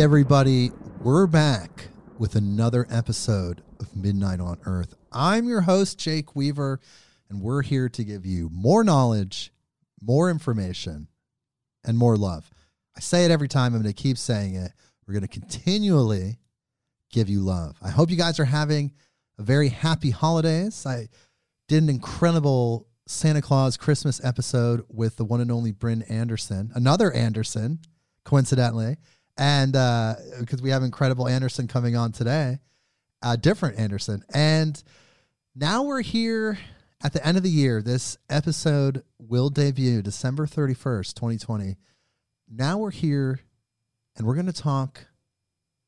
Everybody, we're back with another episode of Midnight on Earth. I'm your host, Jake Weaver, and we're here to give you more knowledge, more information, and more love. I say it every time, I'm going to keep saying it. We're going to continually give you love. I hope you guys are having a very happy holidays. I did an incredible Santa Claus Christmas episode with the one and only Bryn Anderson, another Anderson, coincidentally and because uh, we have incredible Anderson coming on today, uh, different Anderson, and now we're here at the end of the year. This episode will debut December thirty first, twenty twenty. Now we're here, and we're going to talk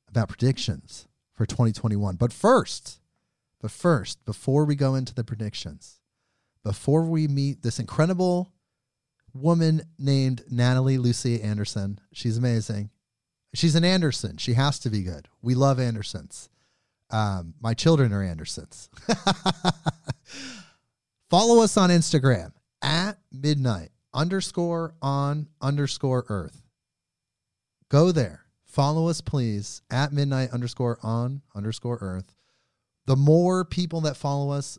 about predictions for twenty twenty one. But first, but first, before we go into the predictions, before we meet this incredible woman named Natalie Lucia Anderson, she's amazing She's an Anderson. She has to be good. We love Andersons. Um, my children are Andersons. Follow us on Instagram at midnight underscore on underscore earth. Go there. Follow us, please, at midnight underscore on underscore earth. The more people that follow us,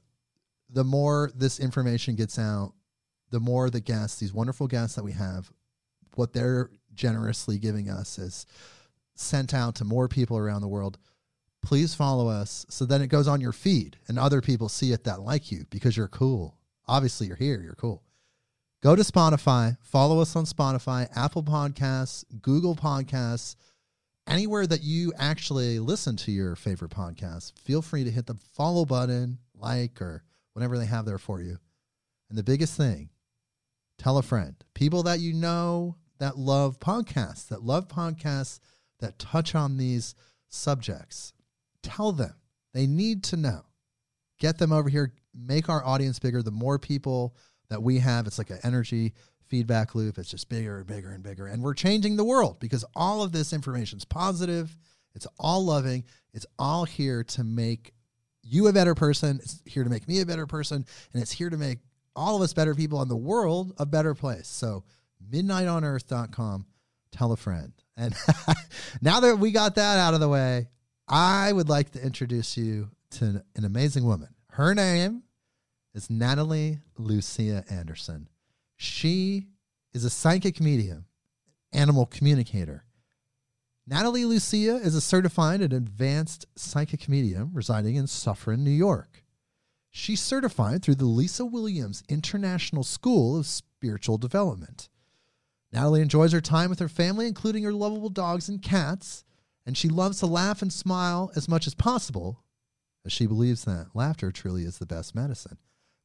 the more this information gets out, the more the guests, these wonderful guests that we have, what they're generously giving us is sent out to more people around the world. Please follow us so then it goes on your feed and other people see it that like you because you're cool. Obviously, you're here, you're cool. Go to Spotify, follow us on Spotify, Apple Podcasts, Google Podcasts, anywhere that you actually listen to your favorite podcast. Feel free to hit the follow button, like, or whatever they have there for you. And the biggest thing, tell a friend. People that you know that love podcasts, that love podcasts that touch on these subjects. Tell them they need to know. Get them over here, make our audience bigger. The more people that we have, it's like an energy feedback loop. It's just bigger and bigger and bigger. And we're changing the world because all of this information is positive. It's all loving. It's all here to make you a better person. It's here to make me a better person. And it's here to make all of us better people in the world a better place. So midnightonearth.com. Tell a friend. And now that we got that out of the way, I would like to introduce you to an amazing woman. Her name is Natalie Lucia Anderson. She is a psychic medium, animal communicator. Natalie Lucia is a certified and advanced psychic medium residing in Suffern, New York. She's certified through the Lisa Williams International School of Spiritual Development. Natalie enjoys her time with her family, including her lovable dogs and cats, and she loves to laugh and smile as much as possible, as she believes that laughter truly is the best medicine.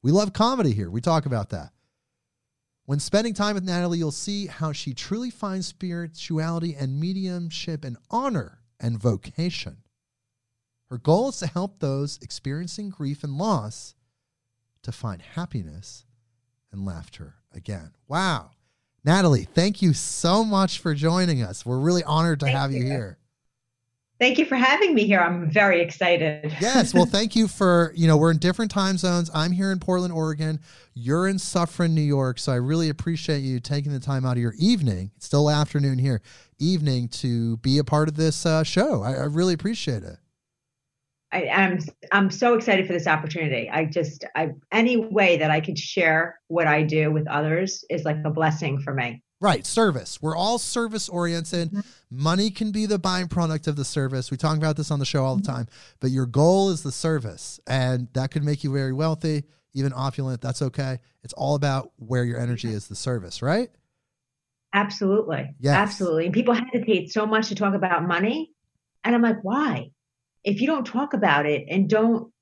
We love comedy here. We talk about that. When spending time with Natalie, you'll see how she truly finds spirituality and mediumship an honor and vocation. Her goal is to help those experiencing grief and loss to find happiness and laughter again. Wow. Natalie, thank you so much for joining us. We're really honored to thank have you. you here. Thank you for having me here. I'm very excited. yes. Well, thank you for, you know, we're in different time zones. I'm here in Portland, Oregon. You're in Suffern, New York. So I really appreciate you taking the time out of your evening, it's still afternoon here, evening to be a part of this uh, show. I, I really appreciate it. I, am I'm, I'm so excited for this opportunity. I just I any way that I could share what I do with others is like a blessing for me. Right, service. We're all service oriented. Mm-hmm. Money can be the byproduct of the service. We talk about this on the show all the mm-hmm. time, but your goal is the service, and that could make you very wealthy, even opulent. That's okay. It's all about where your energy is the service, right? Absolutely. Yes. Absolutely. And people hesitate so much to talk about money. And I'm like, why? If you don't talk about it and don't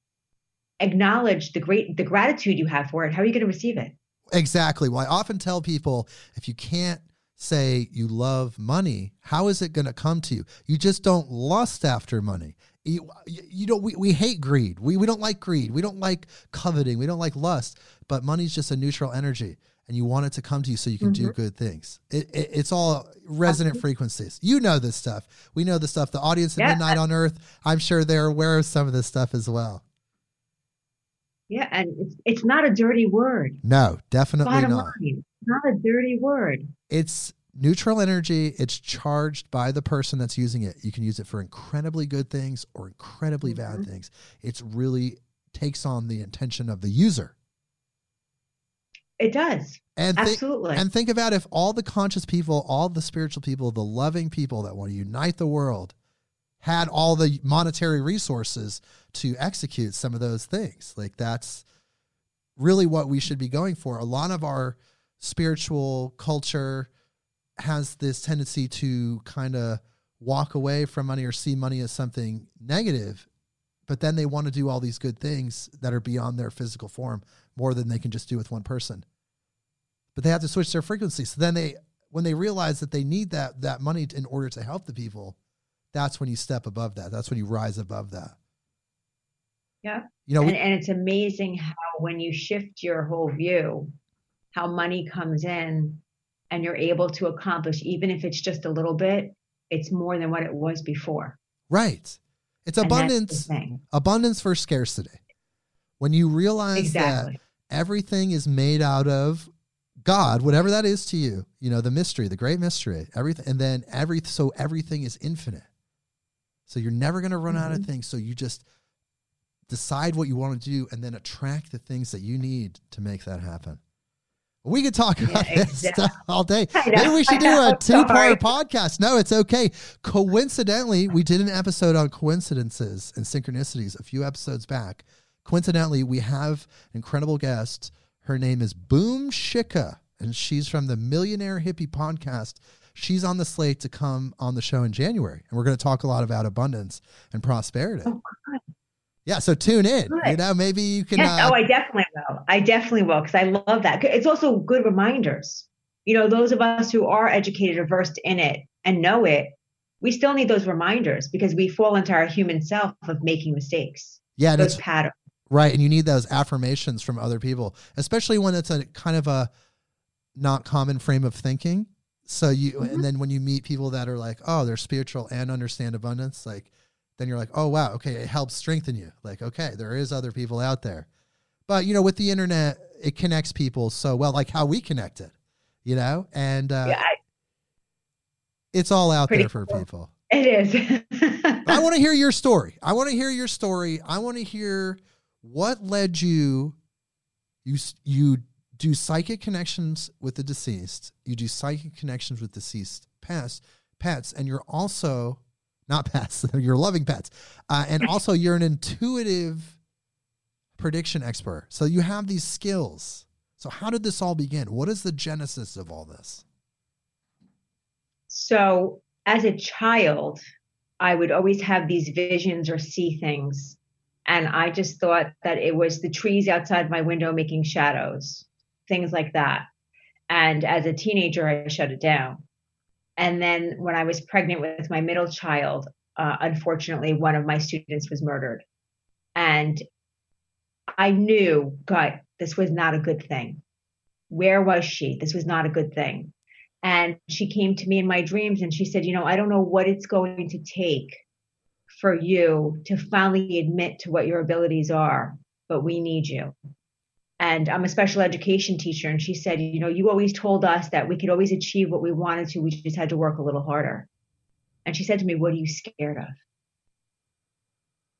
acknowledge the great the gratitude you have for it, how are you going to receive it? Exactly. Well, I often tell people if you can't say you love money, how is it going to come to you? You just don't lust after money. You, you know, we, we hate greed. We, we don't like greed. We don't like coveting. We don't like lust. But money's just a neutral energy. And you want it to come to you so you can mm-hmm. do good things. It, it, it's all resonant frequencies. You know this stuff. We know the stuff. The audience at yeah. Midnight on Earth, I'm sure they're aware of some of this stuff as well. Yeah, and it's, it's not a dirty word. No, definitely Bottom not. Line, not a dirty word. It's neutral energy. It's charged by the person that's using it. You can use it for incredibly good things or incredibly mm-hmm. bad things. It's really takes on the intention of the user. It does. And th- Absolutely. And think about if all the conscious people, all the spiritual people, the loving people that want to unite the world had all the monetary resources to execute some of those things. Like that's really what we should be going for. A lot of our spiritual culture has this tendency to kind of walk away from money or see money as something negative but then they want to do all these good things that are beyond their physical form more than they can just do with one person. But they have to switch their frequency so then they when they realize that they need that that money in order to help the people that's when you step above that. That's when you rise above that. Yeah. You know and, we, and it's amazing how when you shift your whole view how money comes in and you're able to accomplish even if it's just a little bit it's more than what it was before. Right. It's abundance abundance for scarcity. When you realize exactly. that everything is made out of god whatever that is to you you know the mystery the great mystery everything and then every so everything is infinite so you're never going to run mm-hmm. out of mm-hmm. things so you just decide what you want to do and then attract the things that you need to make that happen we could talk about yeah, this all day. Maybe we should do a two part podcast. No, it's okay. Coincidentally, we did an episode on coincidences and synchronicities a few episodes back. Coincidentally, we have an incredible guest. Her name is Boom Shika, and she's from the Millionaire Hippie podcast. She's on the slate to come on the show in January, and we're going to talk a lot about abundance and prosperity. Oh, yeah, so tune in. Good. You know, maybe you can. Yes. Uh, oh, I definitely will. I definitely will because I love that. It's also good reminders. You know, those of us who are educated or versed in it and know it, we still need those reminders because we fall into our human self of making mistakes. Yeah, those patterns. Right, and you need those affirmations from other people, especially when it's a kind of a not common frame of thinking. So you, mm-hmm. and then when you meet people that are like, oh, they're spiritual and understand abundance, like then you're like, oh wow, okay, it helps strengthen you. Like, okay, there is other people out there. But you know, with the internet, it connects people so well, like how we connected, you know, and uh, yeah, I, it's all out there for cool. people. It is. I want to hear your story. I want to hear your story. I want to hear what led you. You you do psychic connections with the deceased. You do psychic connections with deceased past pets, and you're also not pets. you're loving pets, uh, and also you're an intuitive prediction expert. So you have these skills. So how did this all begin? What is the genesis of all this? So as a child, I would always have these visions or see things. And I just thought that it was the trees outside my window making shadows, things like that. And as a teenager, I shut it down. And then when I was pregnant with my middle child, uh, unfortunately, one of my students was murdered. And I knew, God, this was not a good thing. Where was she? This was not a good thing. And she came to me in my dreams and she said, You know, I don't know what it's going to take for you to finally admit to what your abilities are, but we need you and I'm a special education teacher. And she said, you know, you always told us that we could always achieve what we wanted to. We just had to work a little harder. And she said to me, what are you scared of?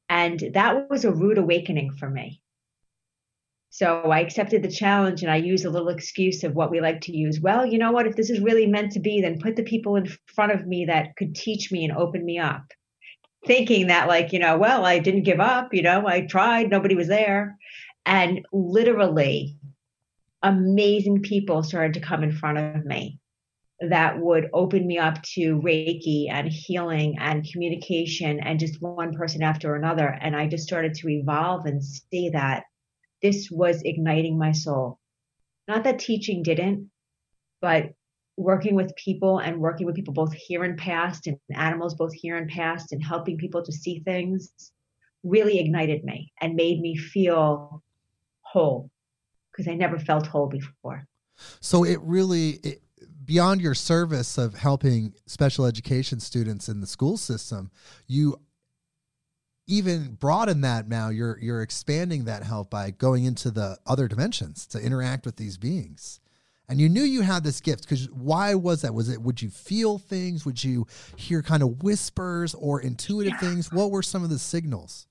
And that was a rude awakening for me. So I accepted the challenge and I used a little excuse of what we like to use. Well, you know what? If this is really meant to be, then put the people in front of me that could teach me and open me up. Thinking that, like, you know, well, I didn't give up, you know, I tried, nobody was there. And literally, amazing people started to come in front of me that would open me up to Reiki and healing and communication and just one person after another. And I just started to evolve and see that this was igniting my soul. Not that teaching didn't, but working with people and working with people both here and past and animals both here and past and helping people to see things really ignited me and made me feel whole because I never felt whole before. So it really, it, beyond your service of helping special education students in the school system, you even broaden that now. You're you're expanding that help by going into the other dimensions to interact with these beings. And you knew you had this gift because why was that? Was it would you feel things? Would you hear kind of whispers or intuitive yeah. things? What were some of the signals?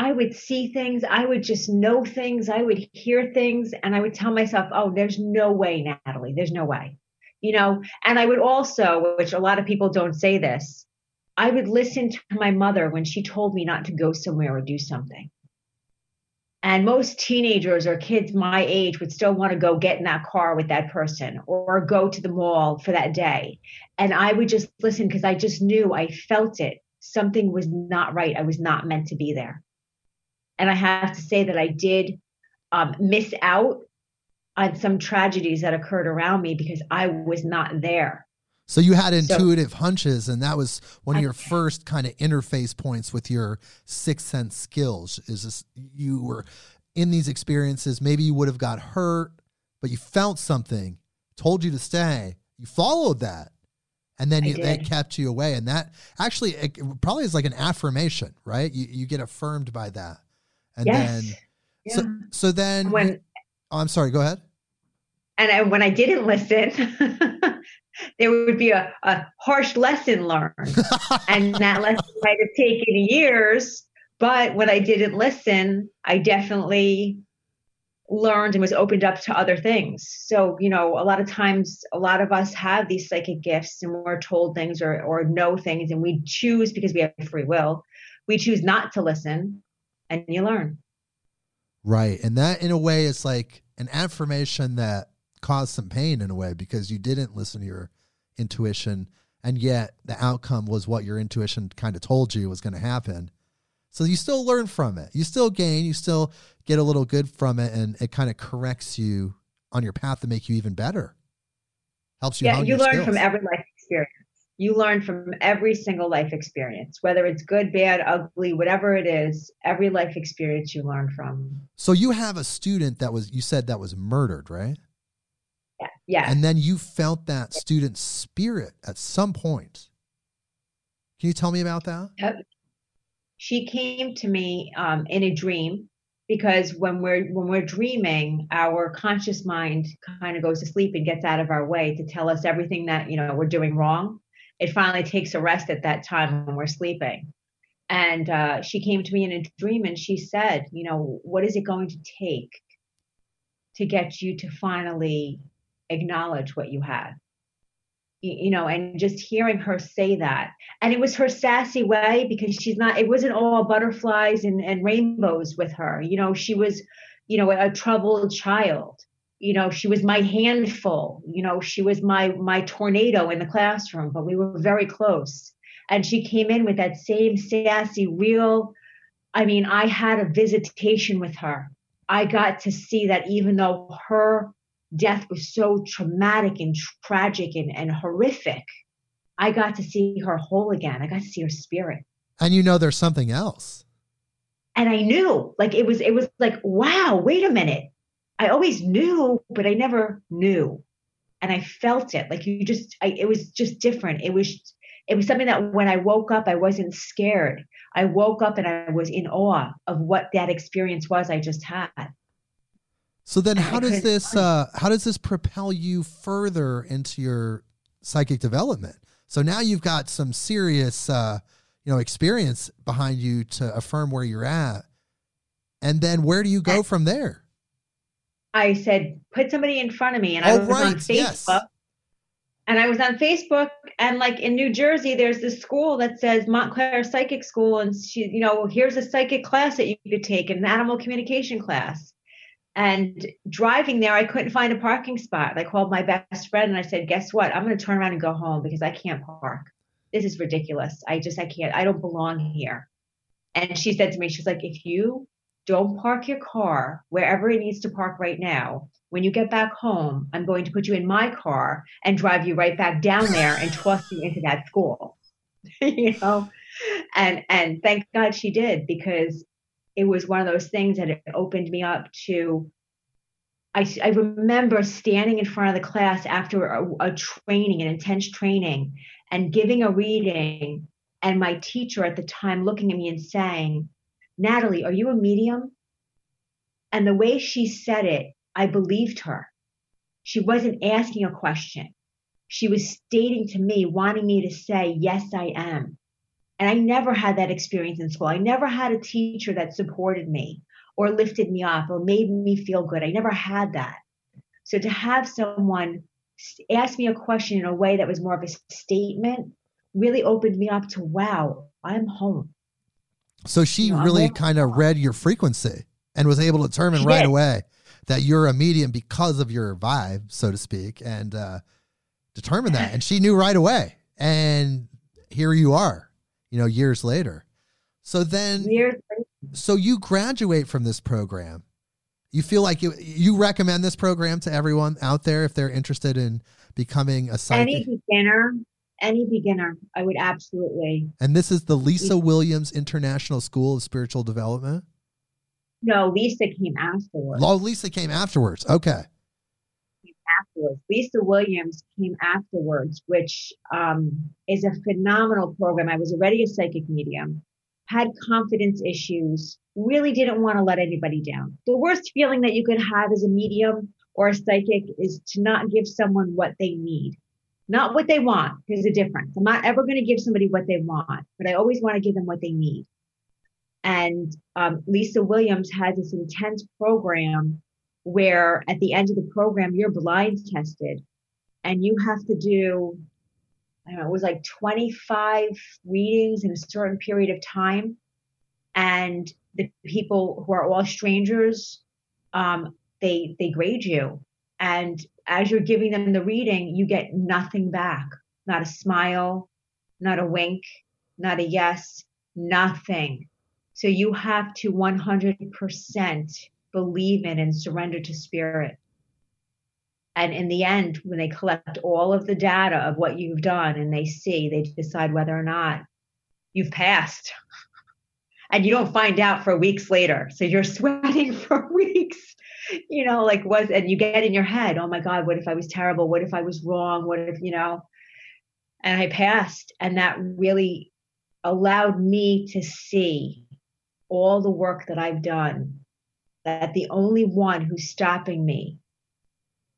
I would see things, I would just know things, I would hear things, and I would tell myself, oh, there's no way, Natalie, there's no way. You know, and I would also, which a lot of people don't say this, I would listen to my mother when she told me not to go somewhere or do something. And most teenagers or kids my age would still want to go get in that car with that person or go to the mall for that day. And I would just listen because I just knew I felt it. Something was not right. I was not meant to be there. And I have to say that I did um, miss out on some tragedies that occurred around me because I was not there. So you had intuitive so, hunches, and that was one of your first kind of interface points with your sixth sense skills. Is this you were in these experiences? Maybe you would have got hurt, but you felt something, told you to stay. You followed that, and then you, kept you away. And that actually it probably is like an affirmation, right? You you get affirmed by that. And yes. then yeah. so so then when oh, I'm sorry, go ahead. And I, when I didn't listen, there would be a, a harsh lesson learned. and that lesson might have taken years, but when I didn't listen, I definitely learned and was opened up to other things. So, you know, a lot of times, a lot of us have these psychic gifts and we're told things or, or know things, and we choose because we have free will, we choose not to listen and you learn. Right. And that, in a way, is like an affirmation that caused some pain in a way because you didn't listen to your intuition. And yet the outcome was what your intuition kind of told you was going to happen. So you still learn from it. You still gain, you still get a little good from it, and it kind of corrects you on your path to make you even better. Helps you. Yeah, you learn skills. from every life experience you learn from every single life experience, whether it's good, bad, ugly, whatever it is, every life experience you learn from. So you have a student that was, you said that was murdered, right? Yeah. Yeah. And then you felt that student spirit at some point. Can you tell me about that? Yep. She came to me um, in a dream because when we're when we're dreaming our conscious mind kind of goes to sleep and gets out of our way to tell us everything that you know we're doing wrong it finally takes a rest at that time when we're sleeping. And uh, she came to me in a dream and she said, you know, what is it going to take to get you to finally acknowledge what you have? you know, and just hearing her say that. And it was her sassy way because she's not, it wasn't all butterflies and, and rainbows with her. You know, she was, you know, a troubled child you know she was my handful you know she was my my tornado in the classroom but we were very close and she came in with that same sassy real i mean i had a visitation with her i got to see that even though her death was so traumatic and tragic and, and horrific i got to see her whole again i got to see her spirit and you know there's something else and i knew like it was it was like wow wait a minute I always knew, but I never knew. And I felt it. Like you just, I, it was just different. It was, it was something that when I woke up, I wasn't scared. I woke up and I was in awe of what that experience was I just had. So then, how does this, uh, how does this propel you further into your psychic development? So now you've got some serious, uh, you know, experience behind you to affirm where you're at. And then where do you go from there? I said, put somebody in front of me. And I oh, was right. on Facebook. Yes. And I was on Facebook, and like in New Jersey, there's this school that says Montclair Psychic School, and she, you know, here's a psychic class that you could take, an animal communication class. And driving there, I couldn't find a parking spot. I called my best friend and I said, "Guess what? I'm going to turn around and go home because I can't park. This is ridiculous. I just I can't. I don't belong here." And she said to me, "She's like, if you don't park your car wherever it needs to park right now. When you get back home, I'm going to put you in my car and drive you right back down there and toss you into that school. you know? And and thank God she did because it was one of those things that it opened me up to I, I remember standing in front of the class after a, a training, an intense training, and giving a reading, and my teacher at the time looking at me and saying, Natalie, are you a medium? And the way she said it, I believed her. She wasn't asking a question. She was stating to me, wanting me to say, Yes, I am. And I never had that experience in school. I never had a teacher that supported me or lifted me up or made me feel good. I never had that. So to have someone ask me a question in a way that was more of a statement really opened me up to wow, I'm home. So she you know, really kind of read your frequency and was able to determine she right did. away that you're a medium because of your vibe, so to speak, and uh, determine that. And she knew right away. And here you are, you know, years later. So then, years so you graduate from this program. You feel like you you recommend this program to everyone out there if they're interested in becoming a psychic. Any beginner, any beginner, I would absolutely. And this is the Lisa Williams International School of Spiritual Development. No, Lisa came afterwards. Oh, Lisa came afterwards. Okay. Lisa Williams came afterwards, which um, is a phenomenal program. I was already a psychic medium had confidence issues, really didn't want to let anybody down. The worst feeling that you could have as a medium or a psychic is to not give someone what they need. Not what they want. There's a difference. I'm not ever going to give somebody what they want, but I always want to give them what they need. And um, Lisa Williams has this intense program where at the end of the program, you're blind tested and you have to do I don't know, it was like 25 readings in a certain period of time. And the people who are all strangers, um, they, they grade you. And as you're giving them the reading, you get nothing back. Not a smile, not a wink, not a yes, nothing. So you have to 100% believe in and surrender to spirit. And in the end, when they collect all of the data of what you've done and they see, they decide whether or not you've passed. and you don't find out for weeks later. So you're sweating for weeks, you know, like was, and you get in your head, oh my God, what if I was terrible? What if I was wrong? What if, you know, and I passed. And that really allowed me to see all the work that I've done, that the only one who's stopping me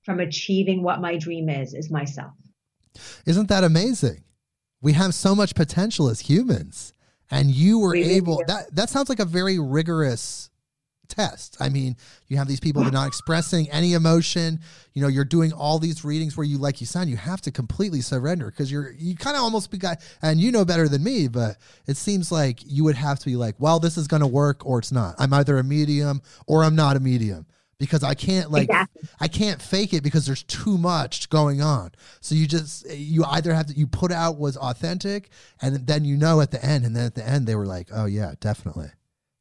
from achieving what my dream is is myself. Isn't that amazing? We have so much potential as humans and you were we able that that sounds like a very rigorous test. I mean, you have these people that are not expressing any emotion. You know, you're doing all these readings where you, like you said, you have to completely surrender because you're, you kind of almost be guy, and you know better than me, but it seems like you would have to be like, well, this is going to work or it's not. I'm either a medium or I'm not a medium because I can't like exactly. I can't fake it because there's too much going on. So you just you either have to you put out was authentic and then you know at the end and then at the end they were like, "Oh yeah, definitely."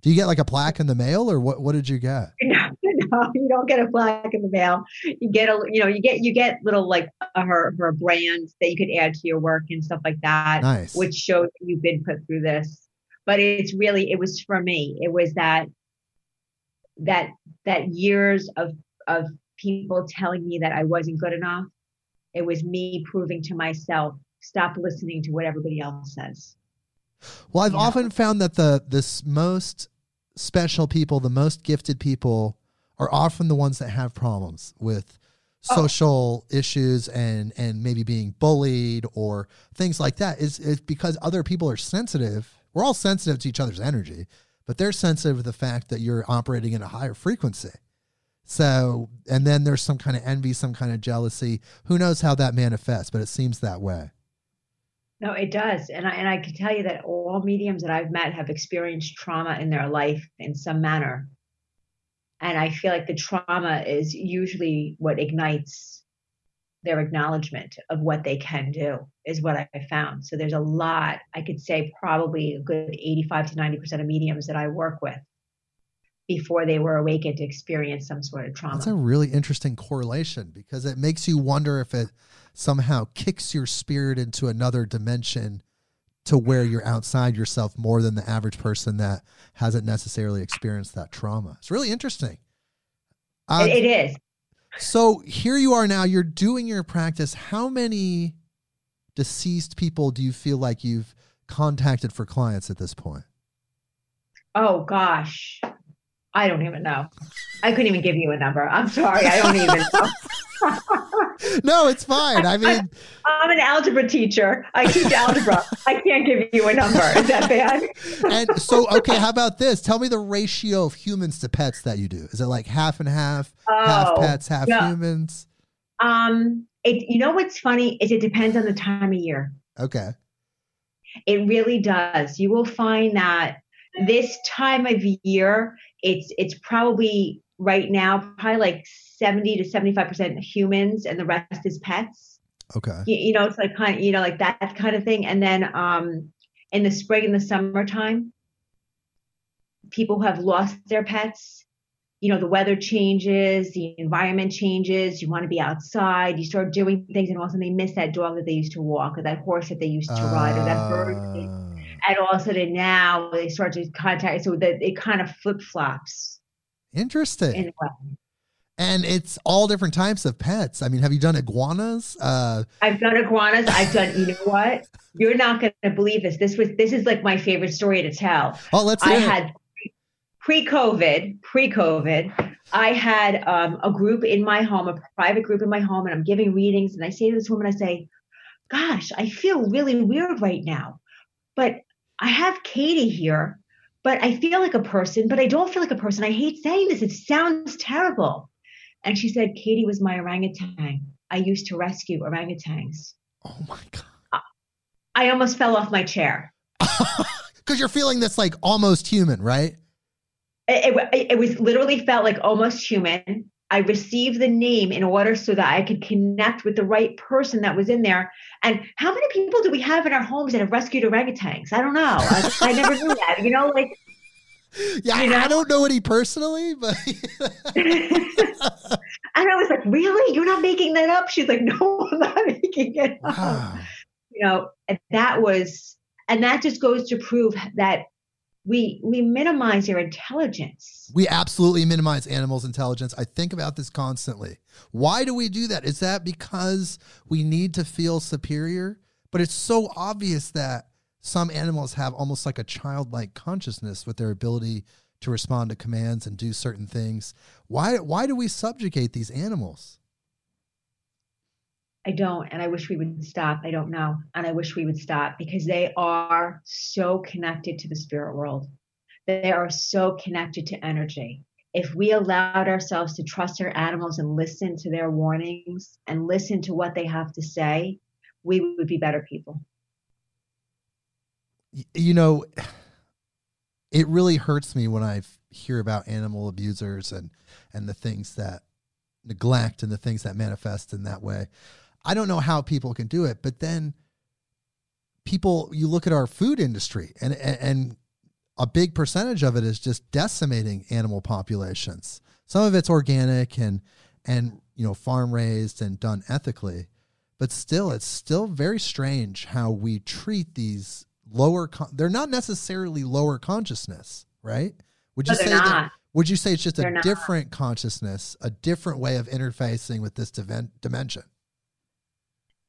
Do you get like a plaque in the mail or what what did you get? No, no, you don't get a plaque in the mail. You get a you know, you get you get little like uh, her her brands that you could add to your work and stuff like that. Nice. Which shows you've been put through this. But it's really it was for me. It was that that that years of of people telling me that I wasn't good enough. It was me proving to myself, stop listening to what everybody else says. Well, I've often found that the this most special people, the most gifted people are often the ones that have problems with oh. social oh. issues and and maybe being bullied or things like that is is because other people are sensitive. We're all sensitive to each other's energy but they're sensitive to the fact that you're operating in a higher frequency. So, and then there's some kind of envy, some kind of jealousy. Who knows how that manifests, but it seems that way. No, it does. And I, and I can tell you that all mediums that I've met have experienced trauma in their life in some manner. And I feel like the trauma is usually what ignites their acknowledgement of what they can do is what I found. So there's a lot, I could say probably a good 85 to 90% of mediums that I work with before they were awakened to experience some sort of trauma. That's a really interesting correlation because it makes you wonder if it somehow kicks your spirit into another dimension to where you're outside yourself more than the average person that hasn't necessarily experienced that trauma. It's really interesting. It is so here you are now. You're doing your practice. How many deceased people do you feel like you've contacted for clients at this point? Oh gosh, I don't even know. I couldn't even give you a number. I'm sorry, I don't even know. no, it's fine. I mean, I'm an algebra teacher. I teach algebra. I can't give you a number. Is that bad? and so, okay, how about this? Tell me the ratio of humans to pets that you do. Is it like half and half? Oh, half pets, half yeah. humans? Um, it, you know what's funny is it depends on the time of year. Okay. It really does. You will find that this time of year, it's it's probably right now probably like 70 to 75% humans and the rest is pets. Okay. You, you know, it's like kind of, you know, like that kind of thing. And then um in the spring and the summertime, people who have lost their pets you know the weather changes the environment changes you want to be outside you start doing things and also they miss that dog that they used to walk or that horse that they used to uh, ride or that bird ah. And all of a sudden now they start to contact so that it kind of flip-flops interesting and it's all different types of pets. I mean, have you done iguanas? Uh, I've done iguanas. I've done. You know what? You're not going to believe this. This was. This is like my favorite story to tell. Oh, let's. I had pre-COVID, pre-COVID, I had um, a group in my home, a private group in my home, and I'm giving readings. And I say to this woman, I say, "Gosh, I feel really weird right now, but I have Katie here, but I feel like a person, but I don't feel like a person. I hate saying this; it sounds terrible." And she said, "Katie was my orangutan. I used to rescue orangutans." Oh my god! I almost fell off my chair. Because you're feeling this like almost human, right? it, it, it was literally felt like almost human. I received the name in order so that I could connect with the right person that was in there. And how many people do we have in our homes that have rescued orangutans? I don't know. I, I never knew that. You know, like. Yeah, you know? I don't know any personally, but. and I was like, really? You're not making that up? She's like, no, I'm not making it up. Wow. You know, and that was, and that just goes to prove that we we minimize their intelligence. We absolutely minimize animals' intelligence. I think about this constantly. Why do we do that? Is that because we need to feel superior? But it's so obvious that some animals have almost like a childlike consciousness with their ability to respond to commands and do certain things. Why why do we subjugate these animals? I don't, and I wish we would stop. I don't know. And I wish we would stop because they are so connected to the spirit world. They are so connected to energy. If we allowed ourselves to trust our animals and listen to their warnings and listen to what they have to say, we would be better people. You know, it really hurts me when I hear about animal abusers and and the things that neglect and the things that manifest in that way. I don't know how people can do it, but then people you look at our food industry and and a big percentage of it is just decimating animal populations. Some of it's organic and and you know farm raised and done ethically, but still it's still very strange how we treat these lower con- they're not necessarily lower consciousness, right? Would you no, say that would you say it's just they're a different consciousness, a different way of interfacing with this dimension?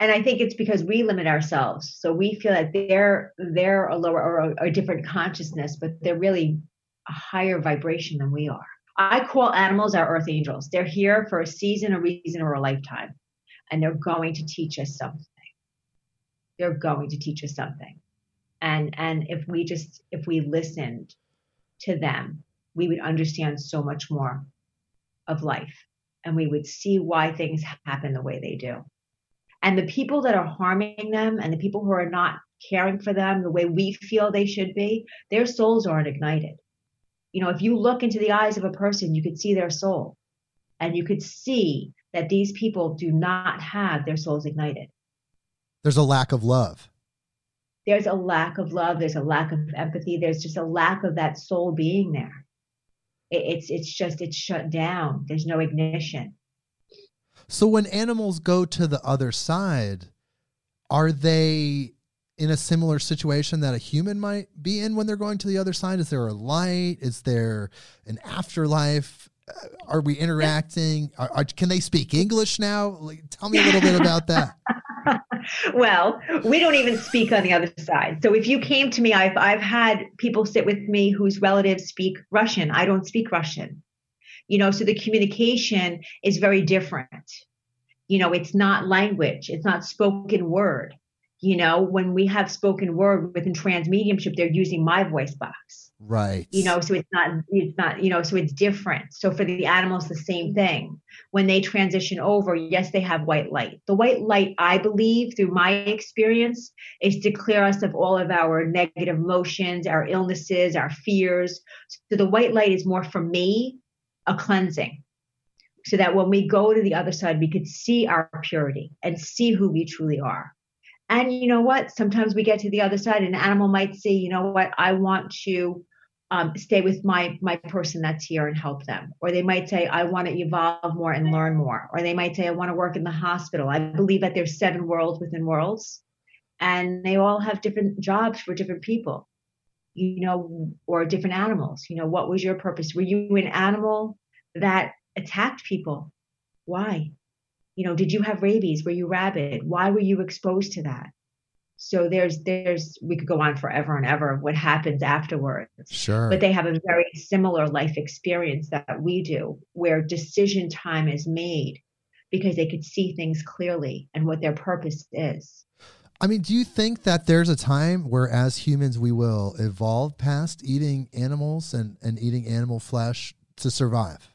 And I think it's because we limit ourselves. So we feel that they're they're a lower or a, a, different consciousness, but they're really a higher vibration than we are. I call animals our earth angels. They're here for a season, a reason, or a lifetime, and they're going to teach us something. They're going to teach us something, and and if we just if we listened to them, we would understand so much more of life, and we would see why things happen the way they do. And the people that are harming them and the people who are not caring for them the way we feel they should be, their souls aren't ignited. You know, if you look into the eyes of a person, you could see their soul. And you could see that these people do not have their souls ignited. There's a lack of love. There's a lack of love. There's a lack of empathy. There's just a lack of that soul being there. It's it's just it's shut down. There's no ignition. So when animals go to the other side, are they in a similar situation that a human might be in when they're going to the other side? Is there a light? Is there an afterlife? are we interacting? Are, are, can they speak English now? Like, tell me a little bit about that. well, we don't even speak on the other side. So if you came to me, I've I've had people sit with me whose relatives speak Russian. I don't speak Russian. You know, so the communication is very different. You know, it's not language, it's not spoken word. You know, when we have spoken word within trans mediumship, they're using my voice box. Right. You know, so it's not, it's not, you know, so it's different. So for the animals, the same thing. When they transition over, yes, they have white light. The white light, I believe, through my experience, is to clear us of all of our negative emotions, our illnesses, our fears. So the white light is more for me a cleansing. So that when we go to the other side, we could see our purity and see who we truly are. And you know what? Sometimes we get to the other side, an animal might say, you know what, I want to um, stay with my my person that's here and help them or they might say i want to evolve more and learn more or they might say i want to work in the hospital i believe that there's seven worlds within worlds and they all have different jobs for different people you know or different animals you know what was your purpose were you an animal that attacked people why you know did you have rabies were you rabid why were you exposed to that so there's there's we could go on forever and ever of what happens afterwards. Sure. But they have a very similar life experience that we do, where decision time is made because they could see things clearly and what their purpose is. I mean, do you think that there's a time where as humans we will evolve past eating animals and, and eating animal flesh to survive?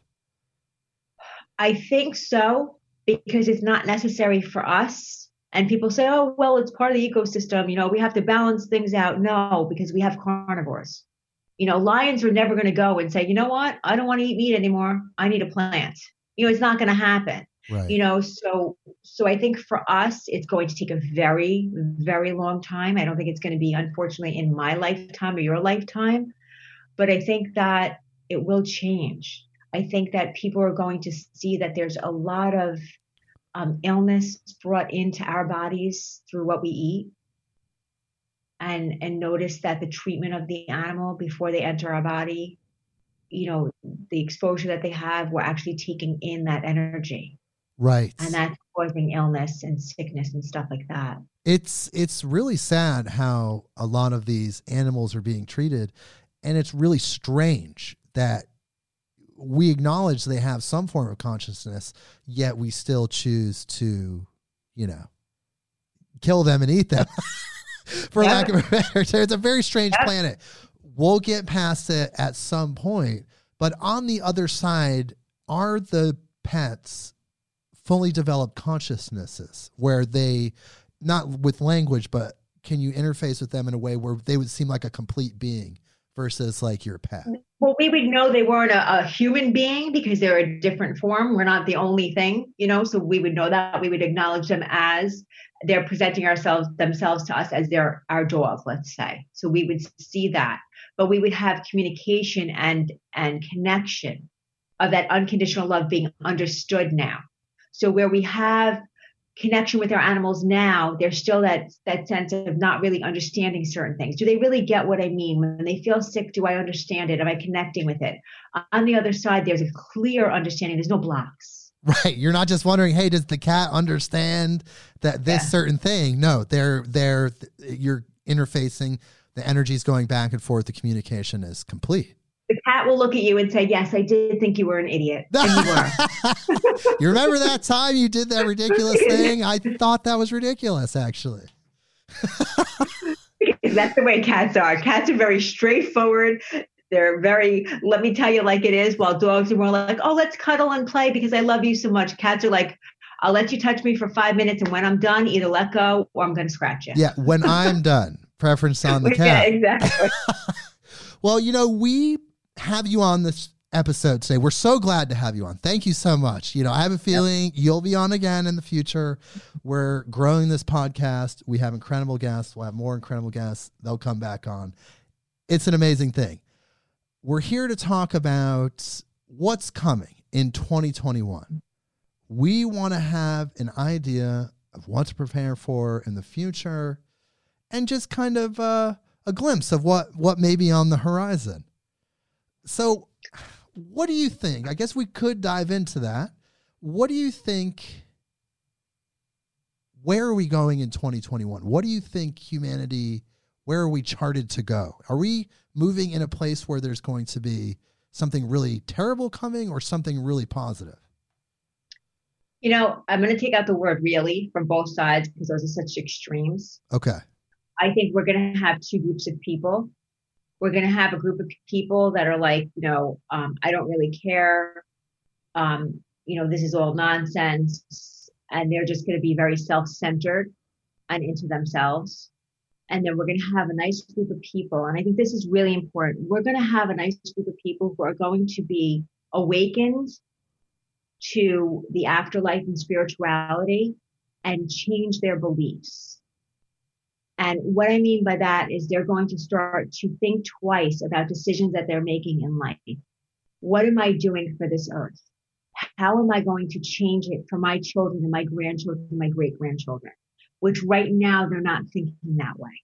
I think so, because it's not necessary for us and people say, oh, well, it's part of the ecosystem. You know, we have to balance things out. No, because we have carnivores. You know, lions are never going to go and say, you know what? I don't want to eat meat anymore. I need a plant. You know, it's not going to happen. Right. You know, so so I think for us, it's going to take a very, very long time. I don't think it's going to be, unfortunately, in my lifetime or your lifetime. But I think that it will change. I think that people are going to see that there's a lot of um, illness brought into our bodies through what we eat and and notice that the treatment of the animal before they enter our body you know the exposure that they have we're actually taking in that energy right and that's causing illness and sickness and stuff like that it's it's really sad how a lot of these animals are being treated and it's really strange that we acknowledge they have some form of consciousness, yet we still choose to, you know, kill them and eat them. For yeah. lack of a better term, it's a very strange yeah. planet. We'll get past it at some point, but on the other side, are the pets fully developed consciousnesses where they, not with language, but can you interface with them in a way where they would seem like a complete being? versus like your pet? Well, we would know they weren't a, a, human being because they're a different form. We're not the only thing, you know. So we would know that. We would acknowledge them as they're presenting ourselves themselves to us as their our dog, let's say. So we would see that, but we would have communication and and connection of that unconditional love being understood now. So where we have connection with our animals now, there's still that that sense of not really understanding certain things. Do they really get what I mean? When they feel sick, do I understand it? Am I connecting with it? On the other side, there's a clear understanding. There's no blocks. Right. You're not just wondering, hey, does the cat understand that this yeah. certain thing? No, they're they're you're interfacing, the energy is going back and forth, the communication is complete the cat will look at you and say, "Yes, I did think you were an idiot." And you were. you remember that time you did that ridiculous thing? I thought that was ridiculous, actually. That's the way cats are. Cats are very straightforward. They're very, let me tell you like it is, while dogs are more like, oh, let's cuddle and play because I love you so much. Cats are like, I'll let you touch me for five minutes, and when I'm done, either let go or I'm going to scratch you. Yeah, when I'm done. Preference on the cat. Yeah, exactly. well, you know, we have you on this episode today. We're so glad to have you on. Thank you so much. You know, I have a feeling yep. you'll be on again in the future. We're growing this podcast. We have incredible guests. We'll have more incredible guests. They'll come back on. It's an amazing thing. We're here to talk about what's coming in 2021. We want to have an idea of what to prepare for in the future and just kind of uh, a glimpse of what what may be on the horizon. So, what do you think? I guess we could dive into that. What do you think? Where are we going in 2021? What do you think humanity? Where are we charted to go? Are we moving in a place where there's going to be something really terrible coming or something really positive? You know, I'm going to take out the word really from both sides because those are such extremes. Okay. I think we're going to have two groups of people. We're going to have a group of people that are like, you know, um, I don't really care. Um, you know, this is all nonsense. And they're just going to be very self centered and into themselves. And then we're going to have a nice group of people. And I think this is really important. We're going to have a nice group of people who are going to be awakened to the afterlife and spirituality and change their beliefs. And what I mean by that is they're going to start to think twice about decisions that they're making in life. What am I doing for this earth? How am I going to change it for my children and my grandchildren and my great grandchildren? Which right now they're not thinking that way.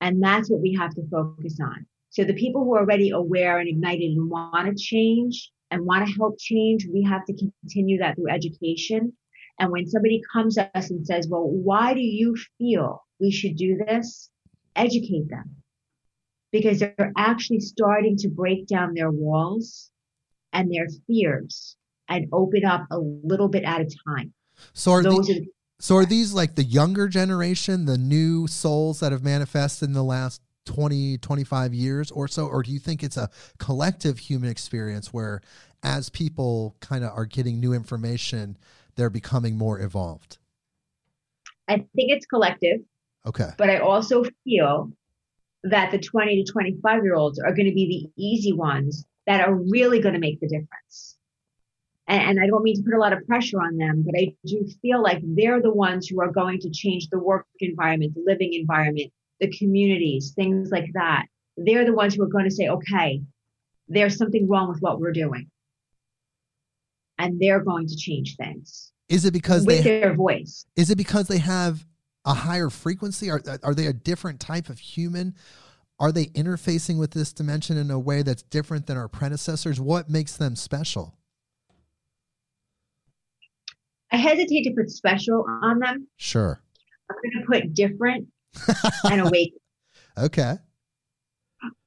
And that's what we have to focus on. So the people who are already aware and ignited and want to change and want to help change, we have to continue that through education. And when somebody comes to us and says, well, why do you feel we should do this? Educate them because they're actually starting to break down their walls and their fears and open up a little bit at a time. So are those the, are, so are these like the younger generation, the new souls that have manifested in the last 20 25 years or so or do you think it's a collective human experience where as people kind of are getting new information they're becoming more evolved i think it's collective okay but i also feel that the 20 to 25 year olds are going to be the easy ones that are really going to make the difference and, and i don't mean to put a lot of pressure on them but i do feel like they're the ones who are going to change the work environment the living environment the communities, things like that. They're the ones who are going to say, okay, there's something wrong with what we're doing. And they're going to change things. Is it because with they, their voice? Is it because they have a higher frequency? Are, are they a different type of human? Are they interfacing with this dimension in a way that's different than our predecessors? What makes them special? I hesitate to put special on them. Sure. I'm going to put different and awaken. Okay.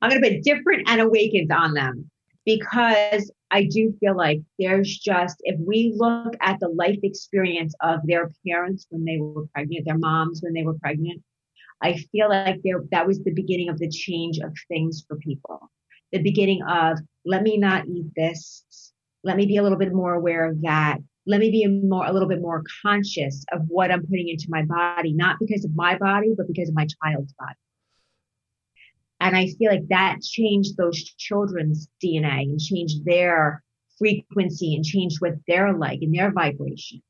I'm going to put different and awakens on them because I do feel like there's just, if we look at the life experience of their parents when they were pregnant, their moms when they were pregnant, I feel like there, that was the beginning of the change of things for people. The beginning of, let me not eat this. Let me be a little bit more aware of that let me be more a little bit more conscious of what I'm putting into my body, not because of my body, but because of my child's body. And I feel like that changed those children's DNA and changed their frequency and changed what they're like and their vibration.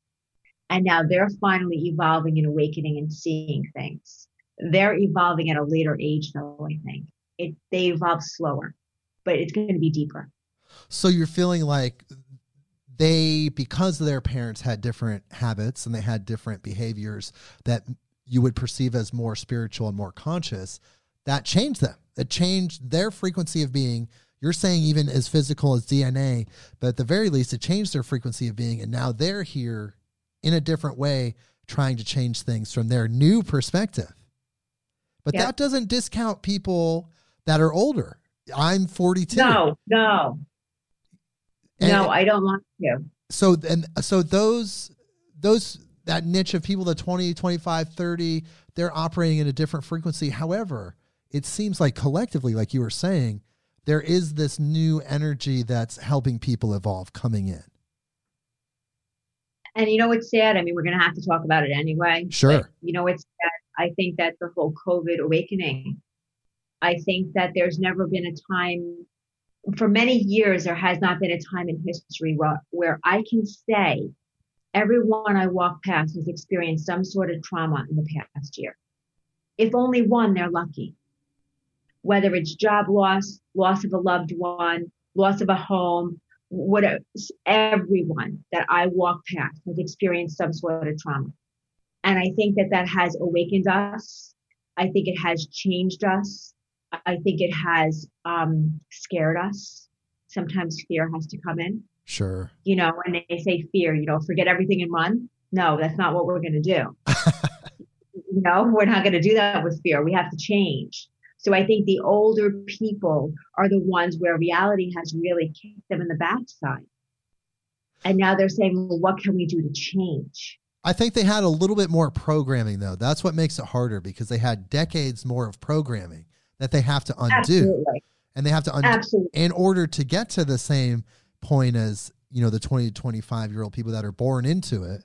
And now they're finally evolving and awakening and seeing things. They're evolving at a later age, though, I think. It, they evolve slower, but it's going to be deeper. So you're feeling like they because their parents had different habits and they had different behaviors that you would perceive as more spiritual and more conscious that changed them it changed their frequency of being you're saying even as physical as dna but at the very least it changed their frequency of being and now they're here in a different way trying to change things from their new perspective but yep. that doesn't discount people that are older i'm 42 no no and no, I don't want to. So and so those those that niche of people the 20, 25, 30, they're operating in a different frequency. However, it seems like collectively, like you were saying, there is this new energy that's helping people evolve coming in. And you know what's sad? I mean, we're going to have to talk about it anyway. Sure. you know what's sad? I think that the whole COVID awakening, I think that there's never been a time for many years, there has not been a time in history where, where I can say everyone I walk past has experienced some sort of trauma in the past year. If only one, they're lucky. Whether it's job loss, loss of a loved one, loss of a home, whatever, everyone that I walk past has experienced some sort of trauma. And I think that that has awakened us. I think it has changed us. I think it has um, scared us sometimes fear has to come in. Sure. You know, when they say fear, you know, forget everything and run. No, that's not what we're going to do. you know, we're not going to do that with fear. We have to change. So I think the older people are the ones where reality has really kicked them in the backside. And now they're saying, well, what can we do to change? I think they had a little bit more programming though. That's what makes it harder because they had decades more of programming that they have to undo. Absolutely. And they have to undo Absolutely. in order to get to the same point as, you know, the 20 to 25 year old people that are born into it.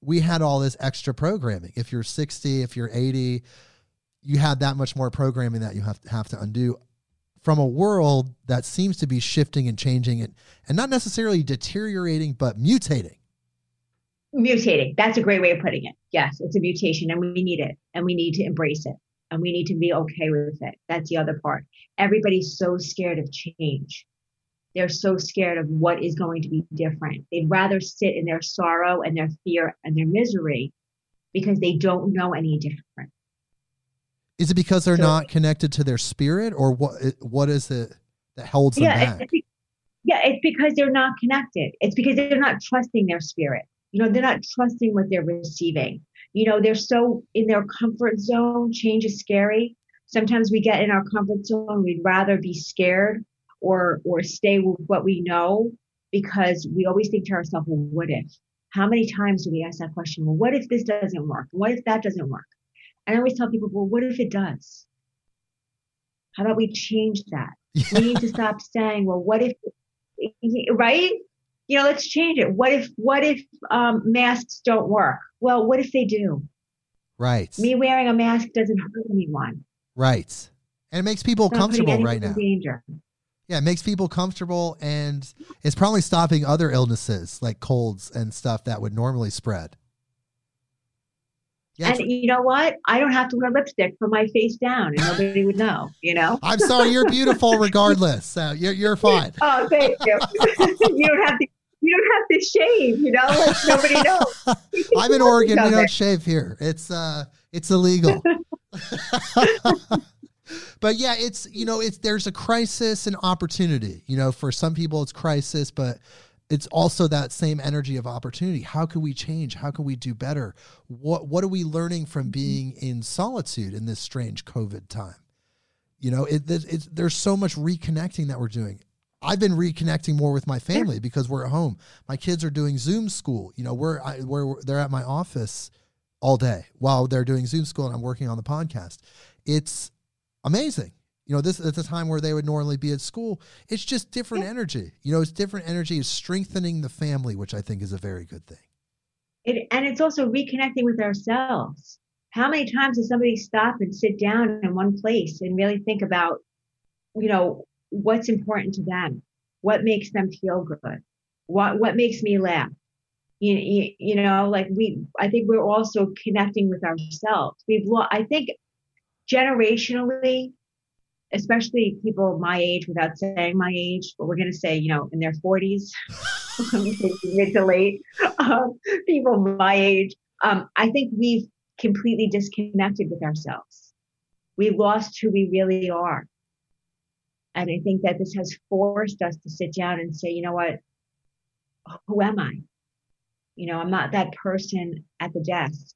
We had all this extra programming. If you're 60, if you're 80, you had that much more programming that you have to have to undo from a world that seems to be shifting and changing and, and not necessarily deteriorating, but mutating mutating. That's a great way of putting it. Yes, it's a mutation and we need it and we need to embrace it and we need to be okay with it. That's the other part. Everybody's so scared of change. They're so scared of what is going to be different. They'd rather sit in their sorrow and their fear and their misery because they don't know any different. Is it because they're so, not connected to their spirit or what what is it that holds them yeah, back? It's, yeah, it's because they're not connected. It's because they're not trusting their spirit. You know, they're not trusting what they're receiving. You know, they're so in their comfort zone. Change is scary. Sometimes we get in our comfort zone. We'd rather be scared or or stay with what we know because we always think to ourselves, well, what if? How many times do we ask that question? Well, what if this doesn't work? What if that doesn't work? I always tell people, well, what if it does? How about we change that? Yeah. We need to stop saying, well, what if, right? you know, let's change it. What if, what if um, masks don't work? Well, what if they do? Right. Me wearing a mask doesn't hurt anyone. Right. And it makes people comfortable right now. Danger. Yeah, it makes people comfortable and it's probably stopping other illnesses like colds and stuff that would normally spread. And you know what? I don't have to wear lipstick from my face down, and nobody would know. You know. I'm sorry, you're beautiful regardless. So you're you're fine. oh, thank you. you don't have to you don't have to shave, you know, like nobody knows. I'm in Oregon. We don't shave here. It's uh, it's illegal. but yeah, it's you know, it's there's a crisis and opportunity. You know, for some people it's crisis, but it's also that same energy of opportunity. How can we change? How can we do better? What what are we learning from mm-hmm. being in solitude in this strange COVID time? You know, it, it, there's so much reconnecting that we're doing. I've been reconnecting more with my family because we're at home. My kids are doing Zoom school. You know, we're I, we're they're at my office all day while they're doing Zoom school and I'm working on the podcast. It's amazing. You know, this at the time where they would normally be at school. It's just different yeah. energy. You know, it's different energy. It's strengthening the family, which I think is a very good thing. It, and it's also reconnecting with ourselves. How many times does somebody stop and sit down in one place and really think about, you know, what's important to them, what makes them feel good, what what makes me laugh. You, you, you know, like we, I think we're also connecting with ourselves. We've, I think, generationally, especially people my age, without saying my age, but we're going to say, you know, in their 40s, mid to late, um, people my age, um, I think we've completely disconnected with ourselves. We've lost who we really are. And I think that this has forced us to sit down and say, you know what? Who am I? You know, I'm not that person at the desk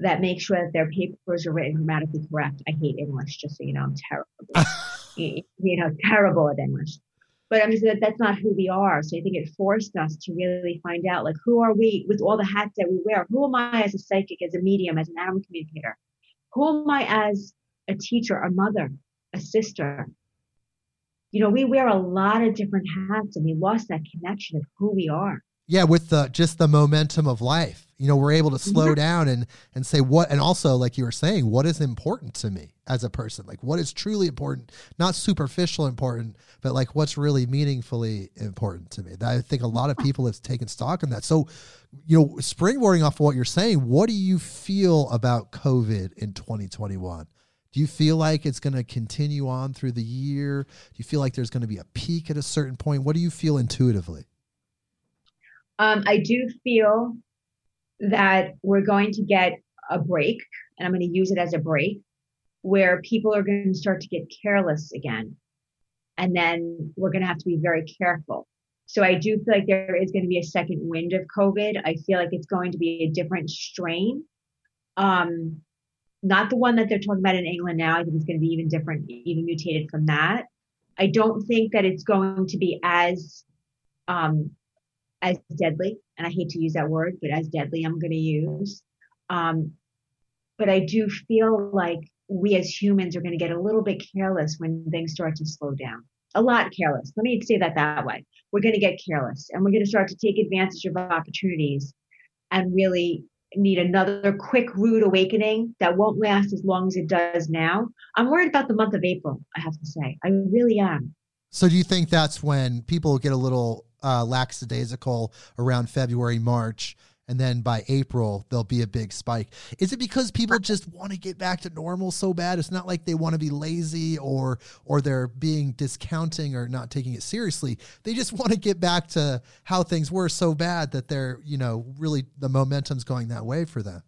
that make sure that their papers are written grammatically correct. I hate English, just so you know, I'm terrible. you, you know, terrible at English. But I'm just that that's not who we are. So I think it forced us to really find out, like, who are we with all the hats that we wear? Who am I as a psychic, as a medium, as an animal communicator? Who am I as a teacher, a mother, a sister, you know, we wear a lot of different hats and we lost that connection of who we are. Yeah, with the just the momentum of life. You know, we're able to slow down and and say what and also like you were saying, what is important to me as a person? Like what is truly important, not superficial important, but like what's really meaningfully important to me. That I think a lot of people have taken stock in that. So, you know, springboarding off of what you're saying, what do you feel about COVID in 2021? Do you feel like it's going to continue on through the year? Do you feel like there's going to be a peak at a certain point? What do you feel intuitively? Um, I do feel that we're going to get a break, and I'm going to use it as a break, where people are going to start to get careless again. And then we're going to have to be very careful. So I do feel like there is going to be a second wind of COVID. I feel like it's going to be a different strain. Um, not the one that they're talking about in England now. I think it's going to be even different, even mutated from that. I don't think that it's going to be as um, as deadly, and I hate to use that word, but as deadly I'm going to use. Um, but I do feel like we as humans are going to get a little bit careless when things start to slow down. A lot careless. Let me say that that way. We're going to get careless and we're going to start to take advantage of opportunities and really need another quick rude awakening that won't last as long as it does now. I'm worried about the month of April, I have to say. I really am. So do you think that's when people get a little uh, lackadaisical around February, March, and then by April there'll be a big spike. Is it because people just want to get back to normal so bad? It's not like they want to be lazy or or they're being discounting or not taking it seriously. They just want to get back to how things were so bad that they're, you know, really the momentum's going that way for them.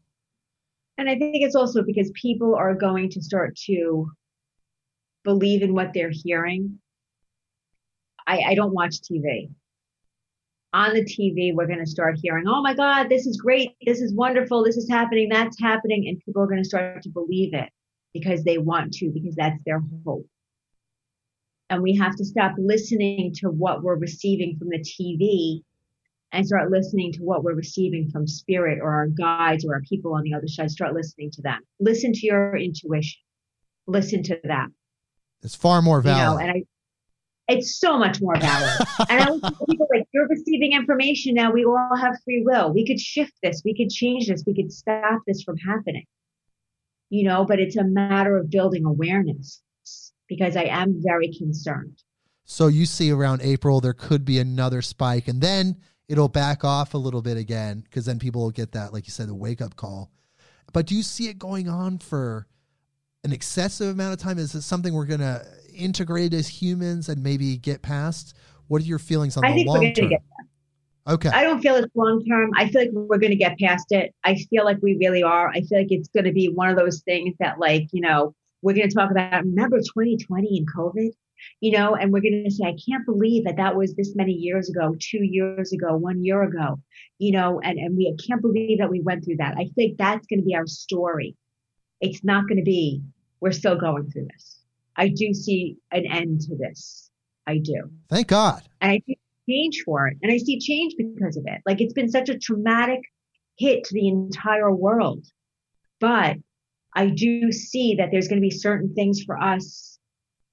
And I think it's also because people are going to start to believe in what they're hearing. I, I don't watch TV on the TV, we're going to start hearing, oh my God, this is great. This is wonderful. This is happening. That's happening. And people are going to start to believe it because they want to, because that's their hope. And we have to stop listening to what we're receiving from the TV and start listening to what we're receiving from spirit or our guides or our people on the other side. Start listening to them. Listen to your intuition. Listen to that. It's far more valid. You know, and I, it's so much more valid. and I was people like, you're receiving information now. We all have free will. We could shift this. We could change this. We could stop this from happening. You know, but it's a matter of building awareness because I am very concerned. So you see around April, there could be another spike and then it'll back off a little bit again because then people will get that, like you said, the wake up call. But do you see it going on for an excessive amount of time? Is it something we're going to integrate as humans and maybe get past? What are your feelings on I the long term? Okay. I don't feel it's long term. I feel like we're going to get past it. I feel like we really are. I feel like it's going to be one of those things that, like, you know, we're going to talk about. Remember 2020 and COVID, you know, and we're going to say, I can't believe that that was this many years ago, two years ago, one year ago, you know, and and we can't believe that we went through that. I think that's going to be our story. It's not going to be we're still going through this. I do see an end to this. I do. Thank God. And I see change for it. And I see change because of it. Like it's been such a traumatic hit to the entire world. But I do see that there's going to be certain things for us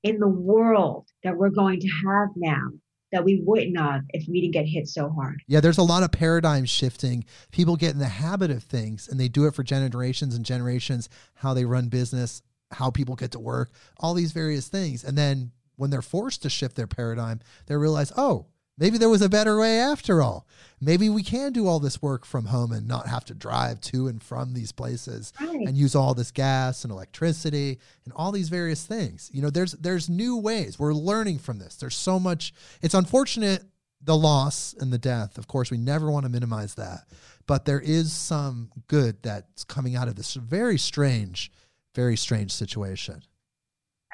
in the world that we're going to have now that we wouldn't have if we didn't get hit so hard. Yeah, there's a lot of paradigm shifting. People get in the habit of things and they do it for generations and generations, how they run business, how people get to work, all these various things. And then when they're forced to shift their paradigm, they realize, oh, maybe there was a better way after all. Maybe we can do all this work from home and not have to drive to and from these places right. and use all this gas and electricity and all these various things. You know, there's there's new ways. We're learning from this. There's so much it's unfortunate the loss and the death. Of course, we never want to minimize that. But there is some good that's coming out of this very strange very strange situation.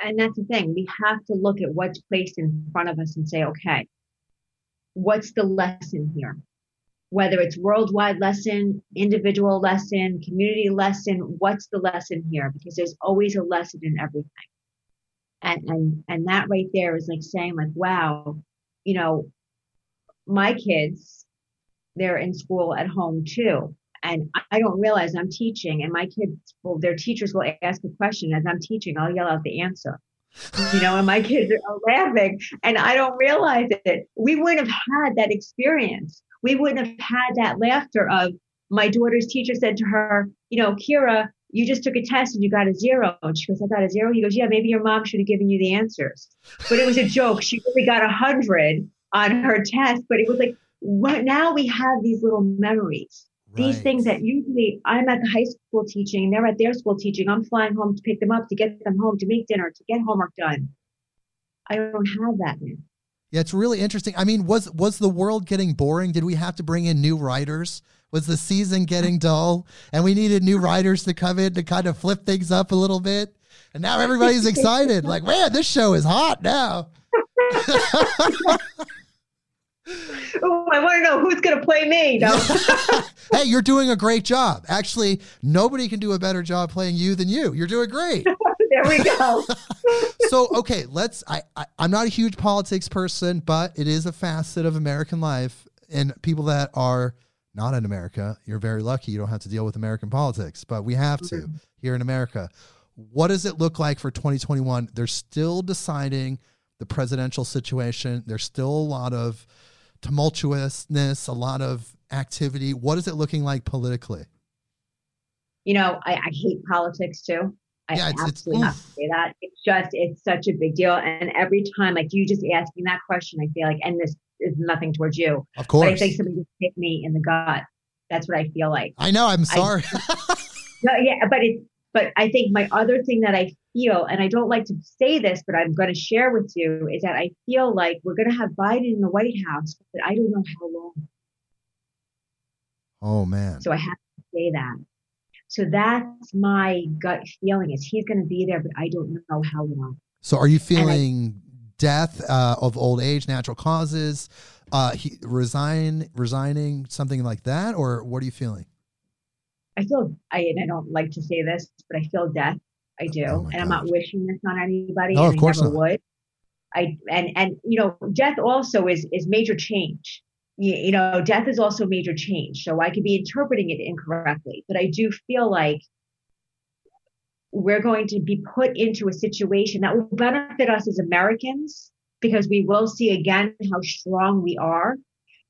And that's the thing. We have to look at what's placed in front of us and say, okay, what's the lesson here? Whether it's worldwide lesson, individual lesson, community lesson, what's the lesson here? Because there's always a lesson in everything. And and and that right there is like saying, like, wow, you know, my kids, they're in school at home too and I don't realize I'm teaching, and my kids, well, their teachers will ask a question as I'm teaching. I'll yell out the answer, you know, and my kids are laughing, and I don't realize it. We wouldn't have had that experience. We wouldn't have had that laughter of my daughter's teacher said to her, you know, Kira, you just took a test and you got a zero. And she goes, I got a zero. He goes, Yeah, maybe your mom should have given you the answers. But it was a joke. She really got a hundred on her test, but it was like, what now we have these little memories these things that usually I'm at the high school teaching, they're at their school teaching. I'm flying home to pick them up, to get them home, to make dinner, to get homework done. I don't have that now. Yeah, it's really interesting. I mean, was was the world getting boring? Did we have to bring in new writers? Was the season getting dull, and we needed new writers to come in to kind of flip things up a little bit? And now everybody's excited, like, man, this show is hot now. oh, I want to know who's going to play me. No. hey, you're doing a great job. Actually, nobody can do a better job playing you than you. You're doing great. there we go. so, okay, let's. I, I I'm not a huge politics person, but it is a facet of American life, and people that are not in America, you're very lucky. You don't have to deal with American politics, but we have to mm-hmm. here in America. What does it look like for 2021? They're still deciding the presidential situation. There's still a lot of tumultuousness, a lot of activity. What is it looking like politically? You know, I, I hate politics too. I yeah, it's, absolutely it's, have to say that. It's just, it's such a big deal. And every time, like you just asking that question, I feel like, and this is nothing towards you. Of course. But I think somebody just hit me in the gut. That's what I feel like. I know. I'm sorry. I, no, yeah, but it's, but I think my other thing that I feel, and I don't like to say this, but I'm going to share with you, is that I feel like we're going to have Biden in the White House, but I don't know how long. Oh, man. So I have to say that. So that's my gut feeling is he's going to be there, but I don't know how long. So are you feeling I, death uh, of old age, natural causes, uh, he, resign, resigning, something like that, or what are you feeling? I feel I and I don't like to say this, but I feel death. I do, oh and I'm not wishing this on anybody. No, of course I never not. would. I and and you know, death also is is major change. You, you know, death is also major change. So I could be interpreting it incorrectly, but I do feel like we're going to be put into a situation that will benefit us as Americans because we will see again how strong we are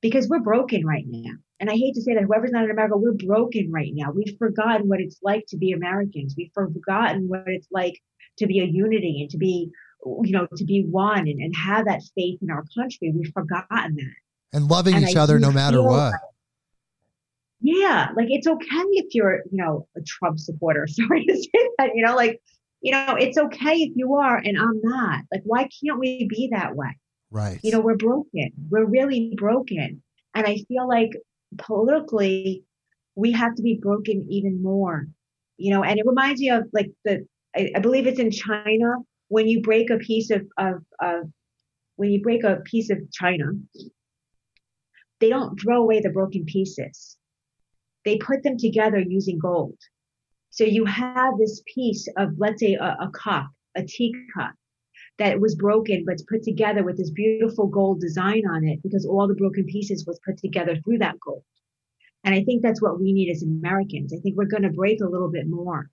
because we're broken right now. And I hate to say that whoever's not in America, we're broken right now. We've forgotten what it's like to be Americans. We've forgotten what it's like to be a unity and to be, you know, to be one and, and have that faith in our country. We've forgotten that. And loving and each I other no matter what. Like, yeah, like it's okay if you're, you know, a Trump supporter. Sorry to say that, you know, like, you know, it's okay if you are and I'm not. Like, why can't we be that way? Right. You know, we're broken. We're really broken. And I feel like politically, we have to be broken even more. You know, and it reminds me of like the, I, I believe it's in China when you break a piece of, of, of, when you break a piece of China, they don't throw away the broken pieces. They put them together using gold. So you have this piece of, let's say, a, a cup, a teacup that was broken, but it's put together with this beautiful gold design on it because all the broken pieces was put together through that gold. And I think that's what we need as Americans. I think we're going to break a little bit more,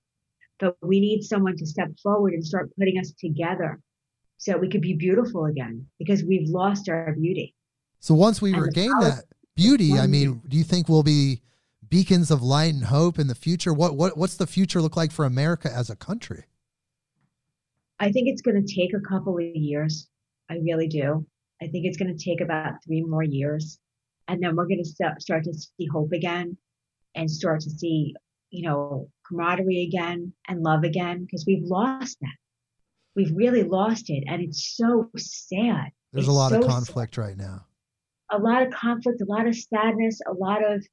but we need someone to step forward and start putting us together so we could be beautiful again because we've lost our beauty. So once we and regain that beauty, I mean, do you think we'll be beacons of light and hope in the future? What what what's the future look like for America as a country? I think it's going to take a couple of years. I really do. I think it's going to take about three more years. And then we're going to st- start to see hope again and start to see, you know, camaraderie again and love again because we've lost that. We've really lost it. And it's so sad. There's it's a lot so of conflict sad. right now. A lot of conflict, a lot of sadness, a lot of,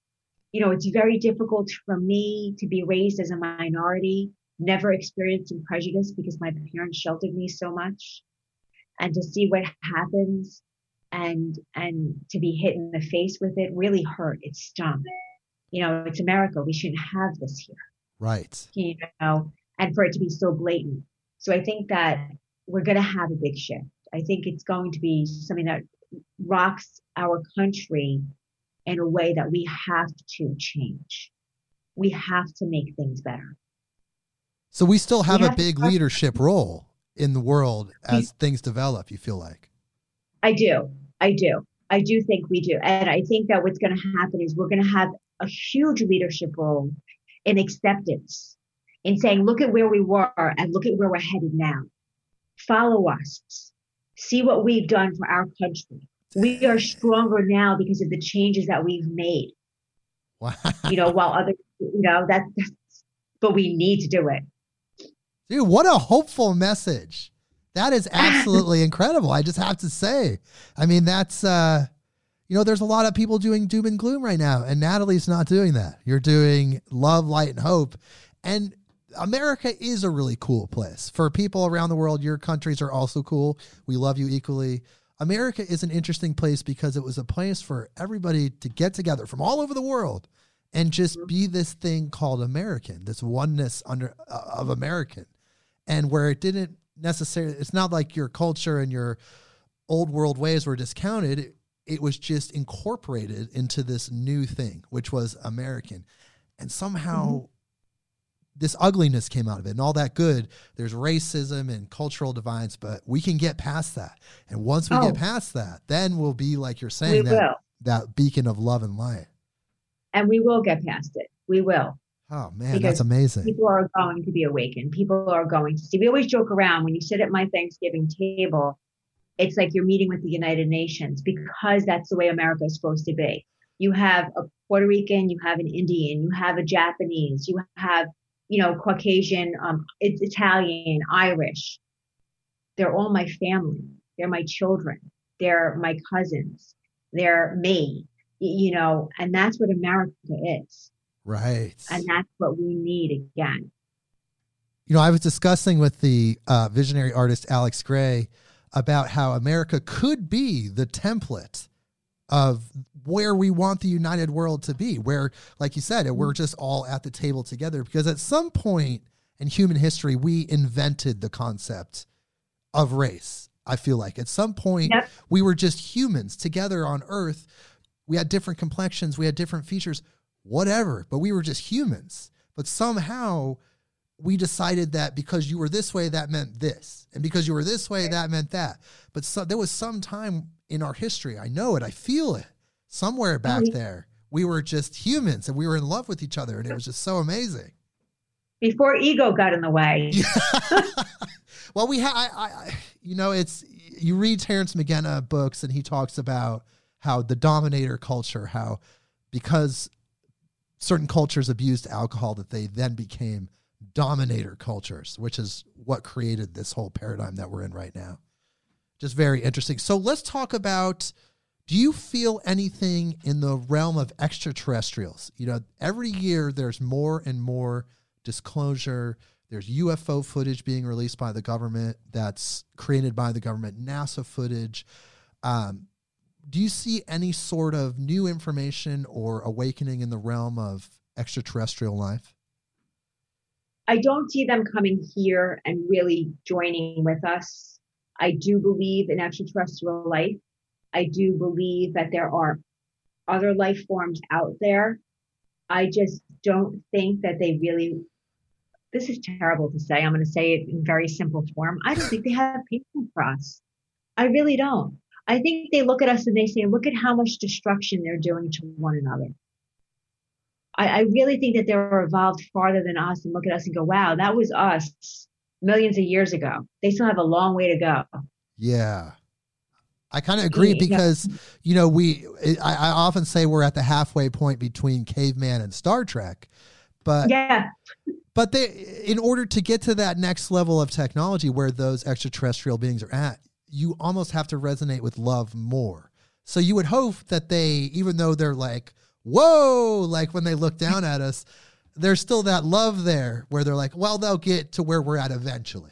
you know, it's very difficult for me to be raised as a minority never experiencing prejudice because my parents sheltered me so much. And to see what happens and and to be hit in the face with it really hurt. It stung. You know it's america. We shouldn't have this here. Right. You know and for it to be so blatant. So i think that we're going to have a big shift. I think it's going to be something that rocks our country in a way that we have to change. We have to make things better so we still have we a have big leadership role in the world as things develop, you feel like? I do. I do. I do think we do. And I think that what's going to happen is we're going to have a huge leadership role in acceptance, in saying, look at where we were and look at where we're headed now. Follow us. See what we've done for our country. We are stronger now because of the changes that we've made. Wow. You know, while other, you know, that's, but we need to do it. Dude, what a hopeful message. That is absolutely incredible. I just have to say. I mean, that's uh you know, there's a lot of people doing doom and gloom right now, and Natalie's not doing that. You're doing love, light, and hope. And America is a really cool place for people around the world. Your countries are also cool. We love you equally. America is an interesting place because it was a place for everybody to get together from all over the world and just mm-hmm. be this thing called American, this oneness under uh, of American, and where it didn't necessarily. It's not like your culture and your old world ways were discounted. It, it was just incorporated into this new thing, which was American, and somehow. Mm-hmm. This ugliness came out of it, and all that good. There's racism and cultural divides, but we can get past that. And once we oh. get past that, then we'll be like you're saying we that will. that beacon of love and light and we will get past it. We will. Oh man, because that's amazing. People are going to be awakened. People are going to see. We always joke around when you sit at my Thanksgiving table, it's like you're meeting with the United Nations because that's the way America is supposed to be. You have a Puerto Rican, you have an Indian, you have a Japanese, you have, you know, Caucasian, um, it's Italian, Irish. They're all my family. They're my children. They're my cousins. They're me you know, and that's what America is. Right. And that's what we need again. You know, I was discussing with the uh, visionary artist Alex Grey about how America could be the template of where we want the united world to be, where, like you said, we're just all at the table together. Because at some point in human history, we invented the concept of race. I feel like at some point yep. we were just humans together on Earth we had different complexions, we had different features, whatever, but we were just humans. But somehow we decided that because you were this way, that meant this. And because you were this way, that meant that. But so, there was some time in our history, I know it, I feel it, somewhere back mm-hmm. there, we were just humans and we were in love with each other. And it was just so amazing. Before ego got in the way. well, we had, I, I, you know, it's, you read Terence McKenna books and he talks about how the dominator culture, how because certain cultures abused alcohol, that they then became dominator cultures, which is what created this whole paradigm that we're in right now. Just very interesting. So let's talk about do you feel anything in the realm of extraterrestrials? You know, every year there's more and more disclosure. There's UFO footage being released by the government that's created by the government, NASA footage. Um, do you see any sort of new information or awakening in the realm of extraterrestrial life? I don't see them coming here and really joining with us. I do believe in extraterrestrial life. I do believe that there are other life forms out there. I just don't think that they really, this is terrible to say. I'm going to say it in very simple form. I don't think they have a patience for us. I really don't. I think they look at us and they say, look at how much destruction they're doing to one another. I, I really think that they're evolved farther than us and look at us and go, wow, that was us millions of years ago. They still have a long way to go. Yeah. I kind of agree because, you know, we, I, I often say we're at the halfway point between caveman and Star Trek. But yeah, but they, in order to get to that next level of technology where those extraterrestrial beings are at, you almost have to resonate with love more. So you would hope that they, even though they're like, whoa, like when they look down at us, there's still that love there where they're like, well, they'll get to where we're at eventually.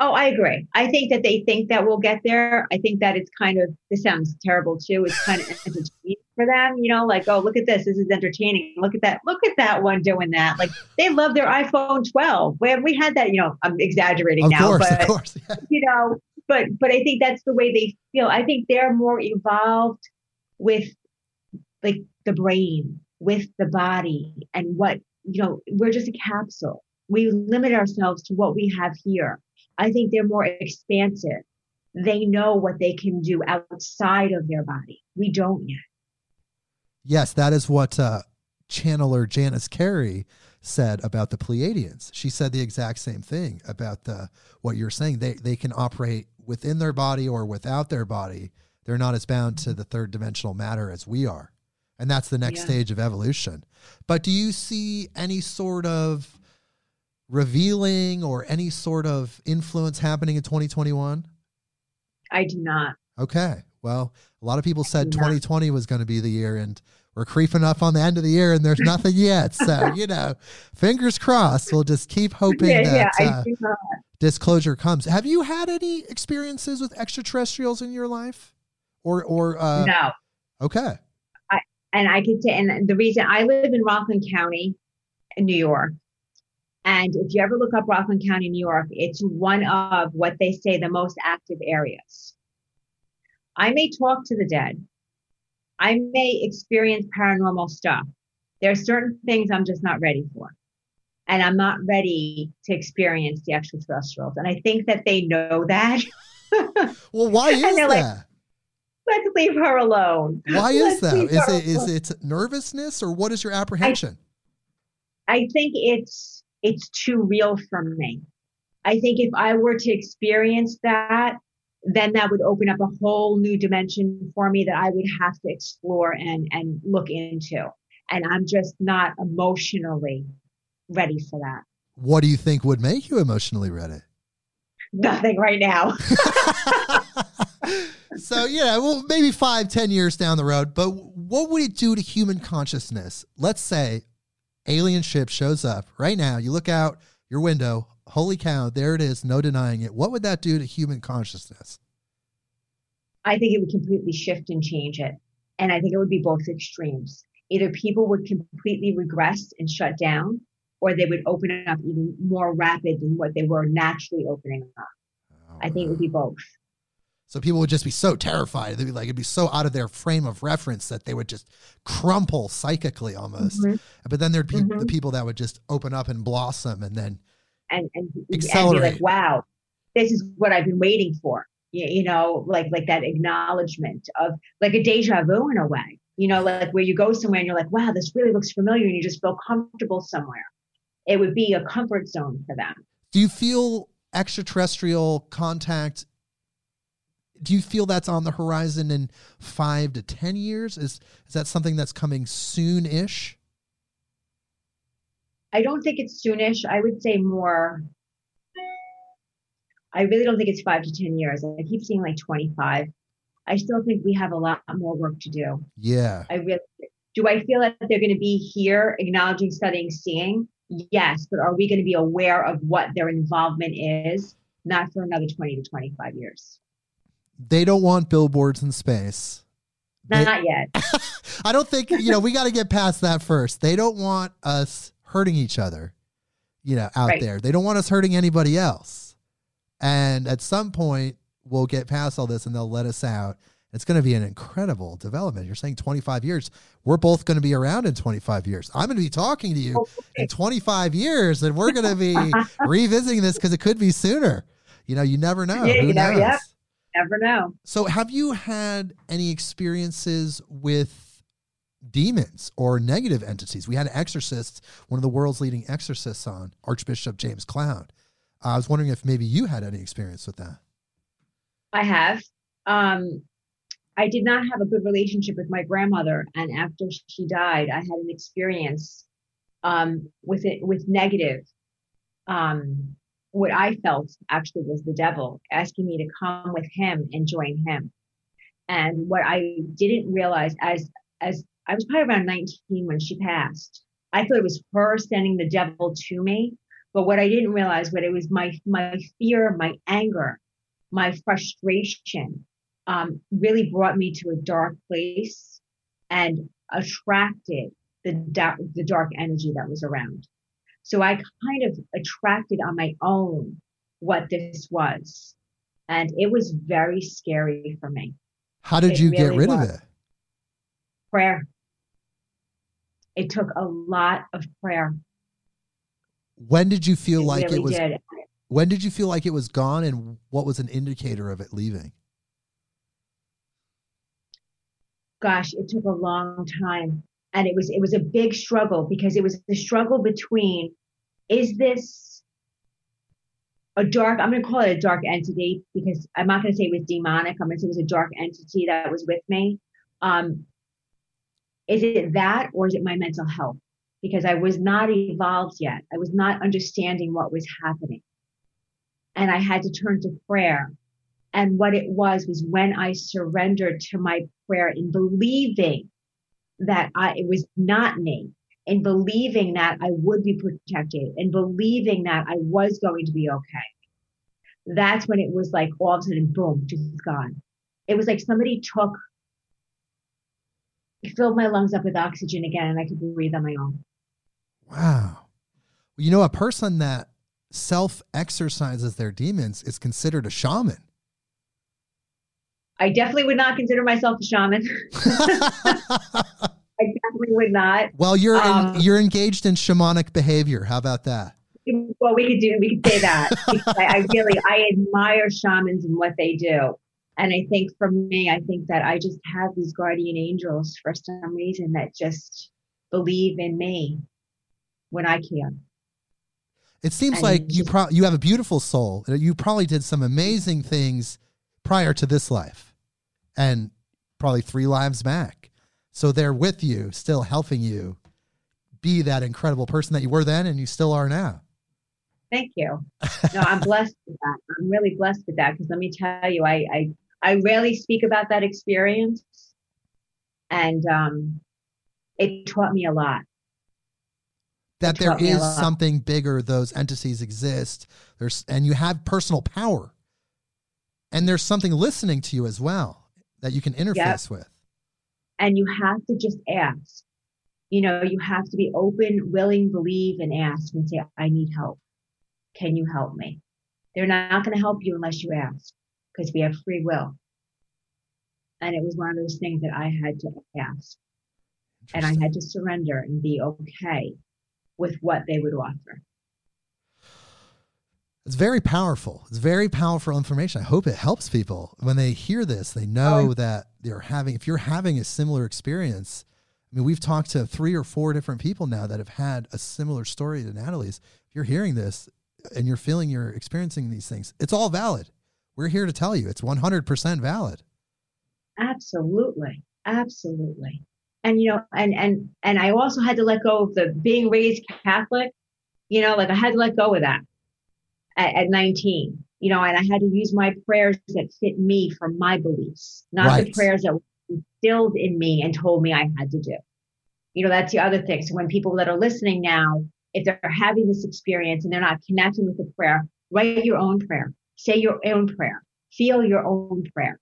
Oh, I agree. I think that they think that we'll get there. I think that it's kind of, this sounds terrible too. It's kind of entertaining for them, you know, like, oh, look at this. This is entertaining. Look at that. Look at that one doing that. Like they love their iPhone 12. We, we had that, you know, I'm exaggerating of now, course, but, of course. Yeah. you know, but but I think that's the way they feel. I think they're more evolved with like the brain, with the body, and what you know. We're just a capsule. We limit ourselves to what we have here. I think they're more expansive. They know what they can do outside of their body. We don't yet. Yes, that is what uh, channeler Janice Carey said about the Pleiadians. She said the exact same thing about the what you're saying. They they can operate within their body or without their body. They're not as bound to the third dimensional matter as we are. And that's the next yeah. stage of evolution. But do you see any sort of revealing or any sort of influence happening in 2021? I do not. Okay. Well, a lot of people said 2020 was going to be the year, and we're creeping up on the end of the year, and there's nothing yet. So, you know, fingers crossed. We'll just keep hoping yeah, that yeah, uh, disclosure comes. Have you had any experiences with extraterrestrials in your life? Or, or, uh, no. Okay. I, and I can say, and the reason I live in Rockland County, in New York, and if you ever look up Rockland County, New York, it's one of what they say the most active areas. I may talk to the dead. I may experience paranormal stuff. There are certain things I'm just not ready for. And I'm not ready to experience the extraterrestrials. And I think that they know that. well, why is that? Like, Let's leave her alone. Why is that? Is it is it nervousness or what is your apprehension? I, I think it's it's too real for me. I think if I were to experience that, then that would open up a whole new dimension for me that I would have to explore and, and look into. And I'm just not emotionally ready for that. What do you think would make you emotionally ready? Nothing right now. so yeah, well, maybe five, ten years down the road. But what would it do to human consciousness? Let's say alien ship shows up right now. You look out your window. Holy cow! There it is. No denying it. What would that do to human consciousness? I think it would completely shift and change it, and I think it would be both extremes. Either people would completely regress and shut down, or they would open up even more rapid than what they were naturally opening up. Oh, I think it would be both. So people would just be so terrified. They'd be like, it'd be so out of their frame of reference that they would just crumple psychically almost. Mm-hmm. But then there'd be mm-hmm. the people that would just open up and blossom and then and, and. And like, wow, this is what I've been waiting for. You, you know, like like that acknowledgement of like a deja vu in a way. You know, like where you go somewhere and you're like, wow, this really looks familiar, and you just feel comfortable somewhere. It would be a comfort zone for them. Do you feel extraterrestrial contact do you feel that's on the horizon in five to ten years? Is is that something that's coming soon ish? I don't think it's soonish. I would say more. I really don't think it's five to ten years. I keep seeing like twenty five. I still think we have a lot more work to do. Yeah. I really do. I feel that they're going to be here, acknowledging, studying, seeing. Yes, but are we going to be aware of what their involvement is? Not for another twenty to twenty five years they don't want billboards in space. they, not yet. I don't think, you know, we got to get past that first. They don't want us hurting each other, you know, out right. there. They don't want us hurting anybody else. And at some point, we'll get past all this and they'll let us out. It's going to be an incredible development. You're saying 25 years. We're both going to be around in 25 years. I'm going to be talking to you oh, okay. in 25 years, and we're going to be revisiting this because it could be sooner. You know, you never know. Yeah, Who you know, knows? Yeah never know. So, have you had any experiences with demons or negative entities? We had exorcists, one of the world's leading exorcists on, Archbishop James Cloud. I was wondering if maybe you had any experience with that. I have. Um, I did not have a good relationship with my grandmother, and after she died, I had an experience um, with it with negative um, what I felt actually was the devil asking me to come with him and join him. And what I didn't realize as, as I was probably around 19 when she passed, I thought it was her sending the devil to me. But what I didn't realize, what it was my, my fear, my anger, my frustration, um, really brought me to a dark place and attracted the, da- the dark energy that was around. So I kind of attracted on my own what this was. And it was very scary for me. How did it you really get rid was. of it? Prayer. It took a lot of prayer. When did you feel it like really it was did. When did you feel like it was gone and what was an indicator of it leaving? Gosh, it took a long time and it was it was a big struggle because it was the struggle between is this a dark i'm going to call it a dark entity because i'm not going to say it was demonic i'm going to say it was a dark entity that was with me um, is it that or is it my mental health because i was not evolved yet i was not understanding what was happening and i had to turn to prayer And what it was was when I surrendered to my prayer in believing that I, it was not me, in believing that I would be protected, and believing that I was going to be okay. That's when it was like all of a sudden, boom, just gone. It was like somebody took, filled my lungs up with oxygen again, and I could breathe on my own. Wow. You know, a person that self exorcises their demons is considered a shaman. I definitely would not consider myself a shaman. I definitely would not. Well, you're um, in, you're engaged in shamanic behavior. How about that? Well, we could do we could say that. I, I really I admire shamans and what they do. And I think for me, I think that I just have these guardian angels for some reason that just believe in me when I can. It seems and like you pro- you have a beautiful soul. You probably did some amazing things prior to this life, and probably three lives back. So they're with you, still helping you be that incredible person that you were then and you still are now. Thank you. No, I'm blessed with that. I'm really blessed with that because let me tell you, I, I I rarely speak about that experience, and um, it taught me a lot. That there is something bigger; those entities exist. There's and you have personal power, and there's something listening to you as well that you can interface yep. with and you have to just ask. You know, you have to be open, willing, believe, and ask and say, I need help. Can you help me? They're not going to help you unless you ask because we have free will. And it was one of those things that I had to ask. And I had to surrender and be okay with what they would offer. It's very powerful. It's very powerful information. I hope it helps people when they hear this. They know oh. that they're having. If you're having a similar experience, I mean, we've talked to three or four different people now that have had a similar story to Natalie's. If you're hearing this and you're feeling you're experiencing these things, it's all valid. We're here to tell you it's 100% valid. Absolutely, absolutely. And you know, and and and I also had to let go of the being raised Catholic. You know, like I had to let go of that at, at 19, you know, and I had to use my prayers that fit me for my beliefs, not right. the prayers that were instilled in me and told me I had to do. You know, that's the other thing. So when people that are listening now, if they're having this experience and they're not connecting with the prayer, write your own prayer, say your own prayer, feel your own prayer,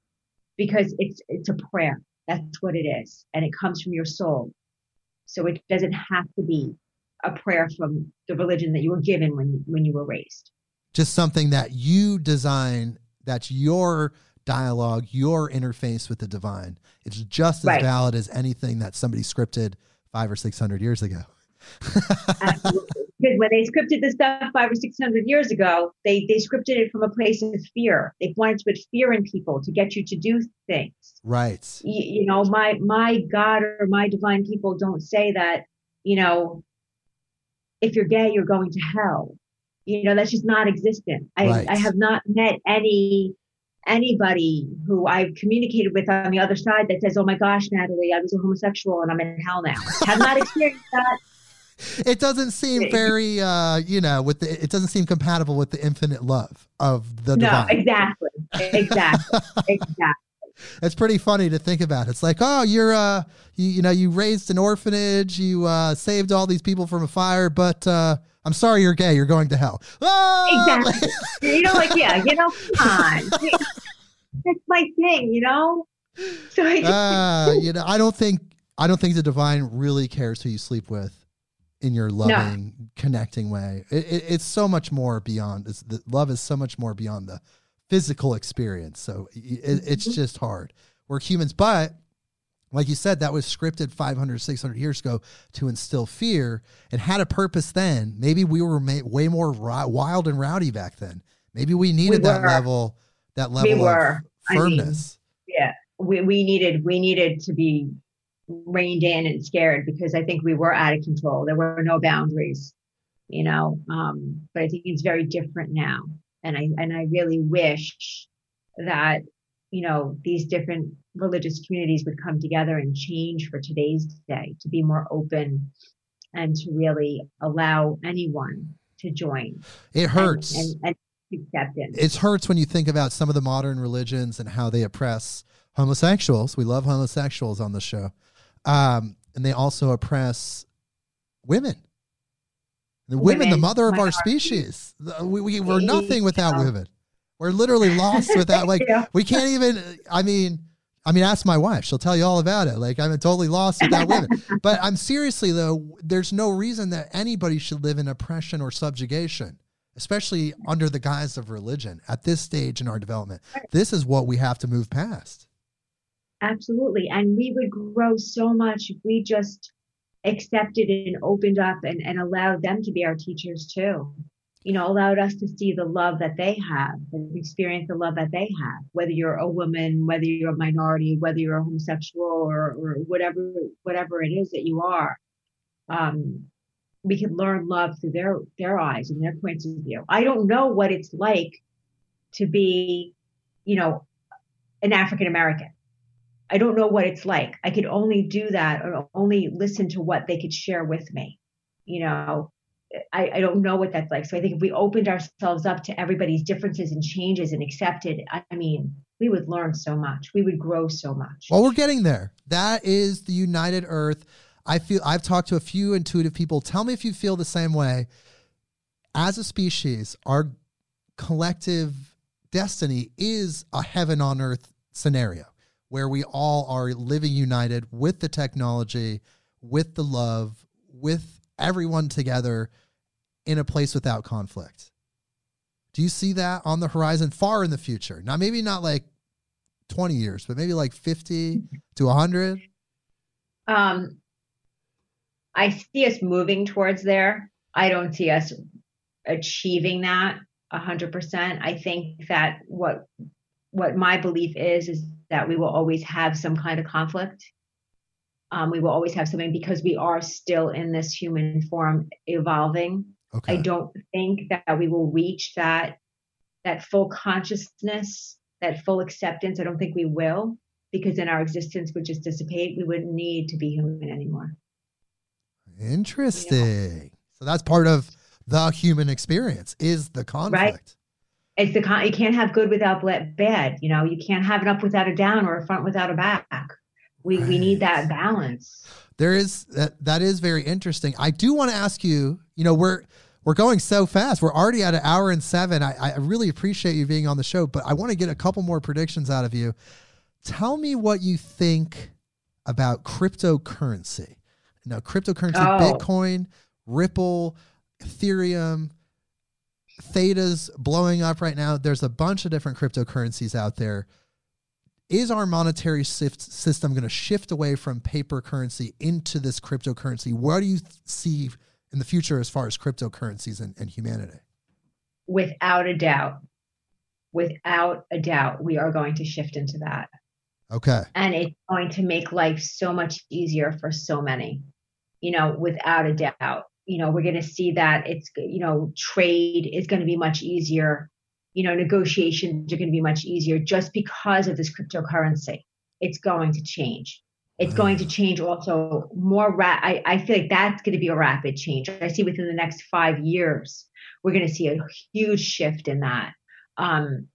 because it's it's a prayer. That's what it is, and it comes from your soul. So it doesn't have to be a prayer from the religion that you were given when when you were raised. Just something that you design that's your dialogue your interface with the divine. It's just as right. valid as anything that somebody scripted five or six hundred years ago because when they scripted the stuff five or six hundred years ago they they scripted it from a place of fear they wanted to put fear in people to get you to do things right you, you know my my god or my divine people don't say that you know if you're gay you're going to hell you know, that's just not existent. I, right. I have not met any anybody who I've communicated with on the other side that says, "Oh my gosh, Natalie, I was a homosexual and I'm in hell now." have not experienced that. It doesn't seem very, uh, you know, with the. It doesn't seem compatible with the infinite love of the divine. No, exactly, exactly, exactly. It's pretty funny to think about. It's like, oh, you're, uh, you, you know, you raised an orphanage, you uh, saved all these people from a fire, but uh, I'm sorry you're gay. You're going to hell. Ah! Exactly. you know, like, yeah, you know, come on. That's my thing, you know? So I, uh, you know, I don't think I don't think the divine really cares who you sleep with in your loving, no. connecting way. It, it, it's so much more beyond. The love is so much more beyond the physical experience. So it, it's mm-hmm. just hard. We're humans, but like you said, that was scripted 500, 600 years ago to instill fear It had a purpose then. Maybe we were way more wild and rowdy back then. Maybe we needed we that level, that level we were. of firmness. I mean, yeah, we, we needed, we needed to be reined in and scared because I think we were out of control. There were no boundaries, you know. Um, but I think it's very different now, and I and I really wish that you know these different religious communities would come together and change for today's day to be more open and to really allow anyone to join. It hurts. And, and, and acceptance. It hurts when you think about some of the modern religions and how they oppress homosexuals. We love homosexuals on the show. Um, and they also oppress women. The women, women the mother of our species. We, we, we're nothing without women. We're literally lost without, like, yeah. we can't even, I mean, I mean, ask my wife. She'll tell you all about it. Like, I'm totally lost without women. but I'm seriously, though, there's no reason that anybody should live in oppression or subjugation, especially under the guise of religion at this stage in our development. This is what we have to move past. Absolutely. And we would grow so much if we just accepted and opened up and, and allowed them to be our teachers too. You know, allowed us to see the love that they have and experience the love that they have, whether you're a woman, whether you're a minority, whether you're a homosexual or, or whatever, whatever it is that you are. Um, we can learn love through their, their eyes and their points of view. I don't know what it's like to be, you know, an African American. I don't know what it's like. I could only do that or only listen to what they could share with me. You know, I, I don't know what that's like. So I think if we opened ourselves up to everybody's differences and changes and accepted, I mean, we would learn so much. We would grow so much. Well, we're getting there. That is the united earth. I feel I've talked to a few intuitive people. Tell me if you feel the same way. As a species, our collective destiny is a heaven on earth scenario where we all are living united with the technology, with the love, with everyone together in a place without conflict. Do you see that on the horizon far in the future? Now, maybe not like 20 years, but maybe like 50 to 100? Um, I see us moving towards there. I don't see us achieving that 100%. I think that what what my belief is is that we will always have some kind of conflict. Um, we will always have something because we are still in this human form evolving. Okay. I don't think that we will reach that that full consciousness, that full acceptance. I don't think we will because then our existence would just dissipate. We wouldn't need to be human anymore. Interesting. So that's part of the human experience is the conflict. Right it's the con- you can't have good without bad. You know, you can't have an up without a down or a front without a back. We right. we need that balance. There is that that is very interesting. I do want to ask you. You know, we're we're going so fast. We're already at an hour and seven. I, I really appreciate you being on the show, but I want to get a couple more predictions out of you. Tell me what you think about cryptocurrency. Now, cryptocurrency, oh. Bitcoin, Ripple, Ethereum Theta's blowing up right now. There's a bunch of different cryptocurrencies out there. Is our monetary system going to shift away from paper currency into this cryptocurrency? What do you see in the future as far as cryptocurrencies and, and humanity? Without a doubt. Without a doubt, we are going to shift into that. Okay. And it's going to make life so much easier for so many, you know, without a doubt you know we're going to see that it's you know trade is going to be much easier. You know negotiations are going to be much easier just because of this cryptocurrency. It's going to change. It's going to change also more ra- I, I feel like that's going to be a rapid change. I see within the next five years we're going to see a huge shift in that. Um,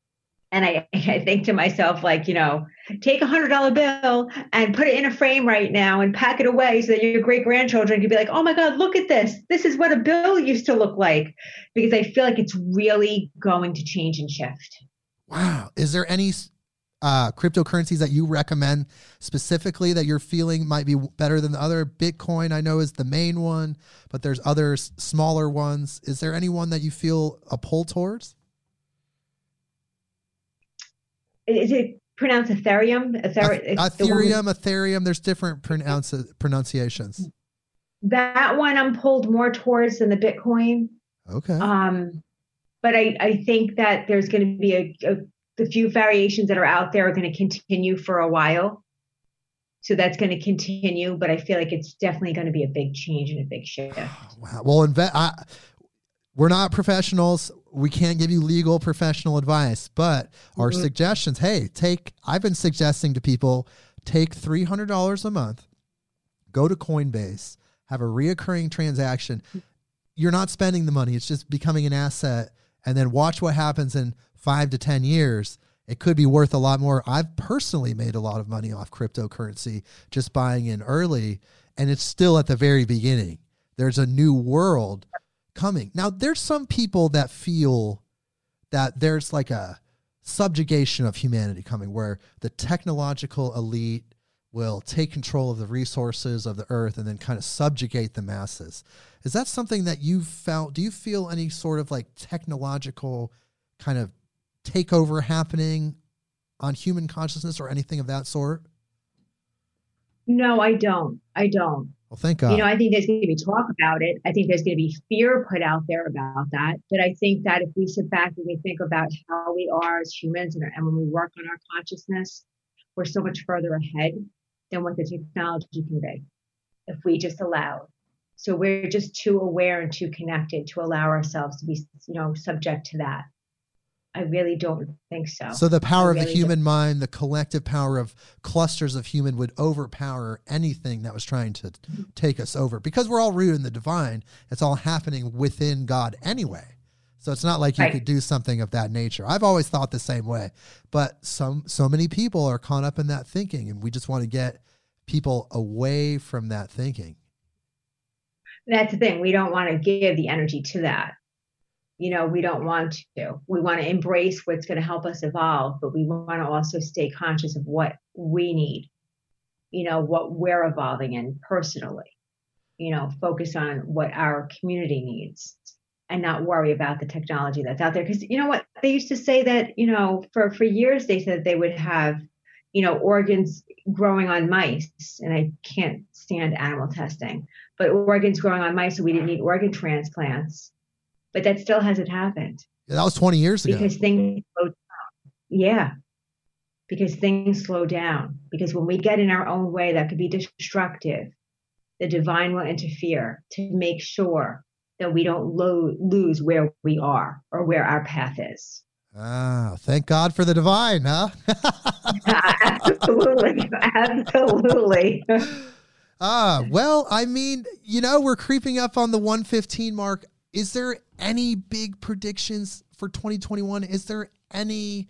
and I, I think to myself, like, you know, take a hundred dollar bill and put it in a frame right now and pack it away so that your great grandchildren can be like, oh my God, look at this. This is what a bill used to look like. Because I feel like it's really going to change and shift. Wow. Is there any uh, cryptocurrencies that you recommend specifically that you're feeling might be better than the other? Bitcoin, I know, is the main one, but there's other smaller ones. Is there any one that you feel a pull towards? Is it pronounced Ethereum? Ether- Ethereum, Ethereum. There's different pronounce- pronunciations. That one I'm pulled more towards than the Bitcoin. Okay. Um, but I, I think that there's going to be a, a the few variations that are out there are going to continue for a while. So that's going to continue, but I feel like it's definitely going to be a big change and a big shift. Wow. Well, inve- I, we're not professionals. We can't give you legal professional advice, but our mm-hmm. suggestions, hey, take I've been suggesting to people take $300 a month, go to Coinbase, have a reoccurring transaction. You're not spending the money, it's just becoming an asset and then watch what happens in five to 10 years. It could be worth a lot more. I've personally made a lot of money off cryptocurrency just buying in early, and it's still at the very beginning. There's a new world coming. Now, there's some people that feel that there's like a subjugation of humanity coming where the technological elite will take control of the resources of the earth and then kind of subjugate the masses. Is that something that you've felt? Do you feel any sort of like technological kind of takeover happening on human consciousness or anything of that sort? No, I don't. I don't. Well, thank God. You know, I think there's going to be talk about it. I think there's going to be fear put out there about that. But I think that if we sit back and we think about how we are as humans and, and when we work on our consciousness, we're so much further ahead than what the technology can be if we just allow. So we're just too aware and too connected to allow ourselves to be, you know, subject to that. I really don't think so. So the power really of the human don't. mind, the collective power of clusters of human would overpower anything that was trying to take us over. Because we're all rooted in the divine, it's all happening within God anyway. So it's not like you right. could do something of that nature. I've always thought the same way. But some so many people are caught up in that thinking and we just want to get people away from that thinking. That's the thing. We don't want to give the energy to that. You know, we don't want to. We want to embrace what's going to help us evolve, but we want to also stay conscious of what we need, you know, what we're evolving in personally, you know, focus on what our community needs and not worry about the technology that's out there. Because you know what they used to say that you know for for years they said they would have you know organs growing on mice, and I can't stand animal testing, but organs growing on mice, so we didn't need organ transplants. But that still hasn't happened. Yeah, that was 20 years ago. Because things slow down. Yeah. Because things slow down. Because when we get in our own way, that could be destructive. The divine will interfere to make sure that we don't lo- lose where we are or where our path is. Ah, thank God for the divine, huh? absolutely. Absolutely. ah, well, I mean, you know, we're creeping up on the 115 mark. Is there any big predictions for 2021? Is there any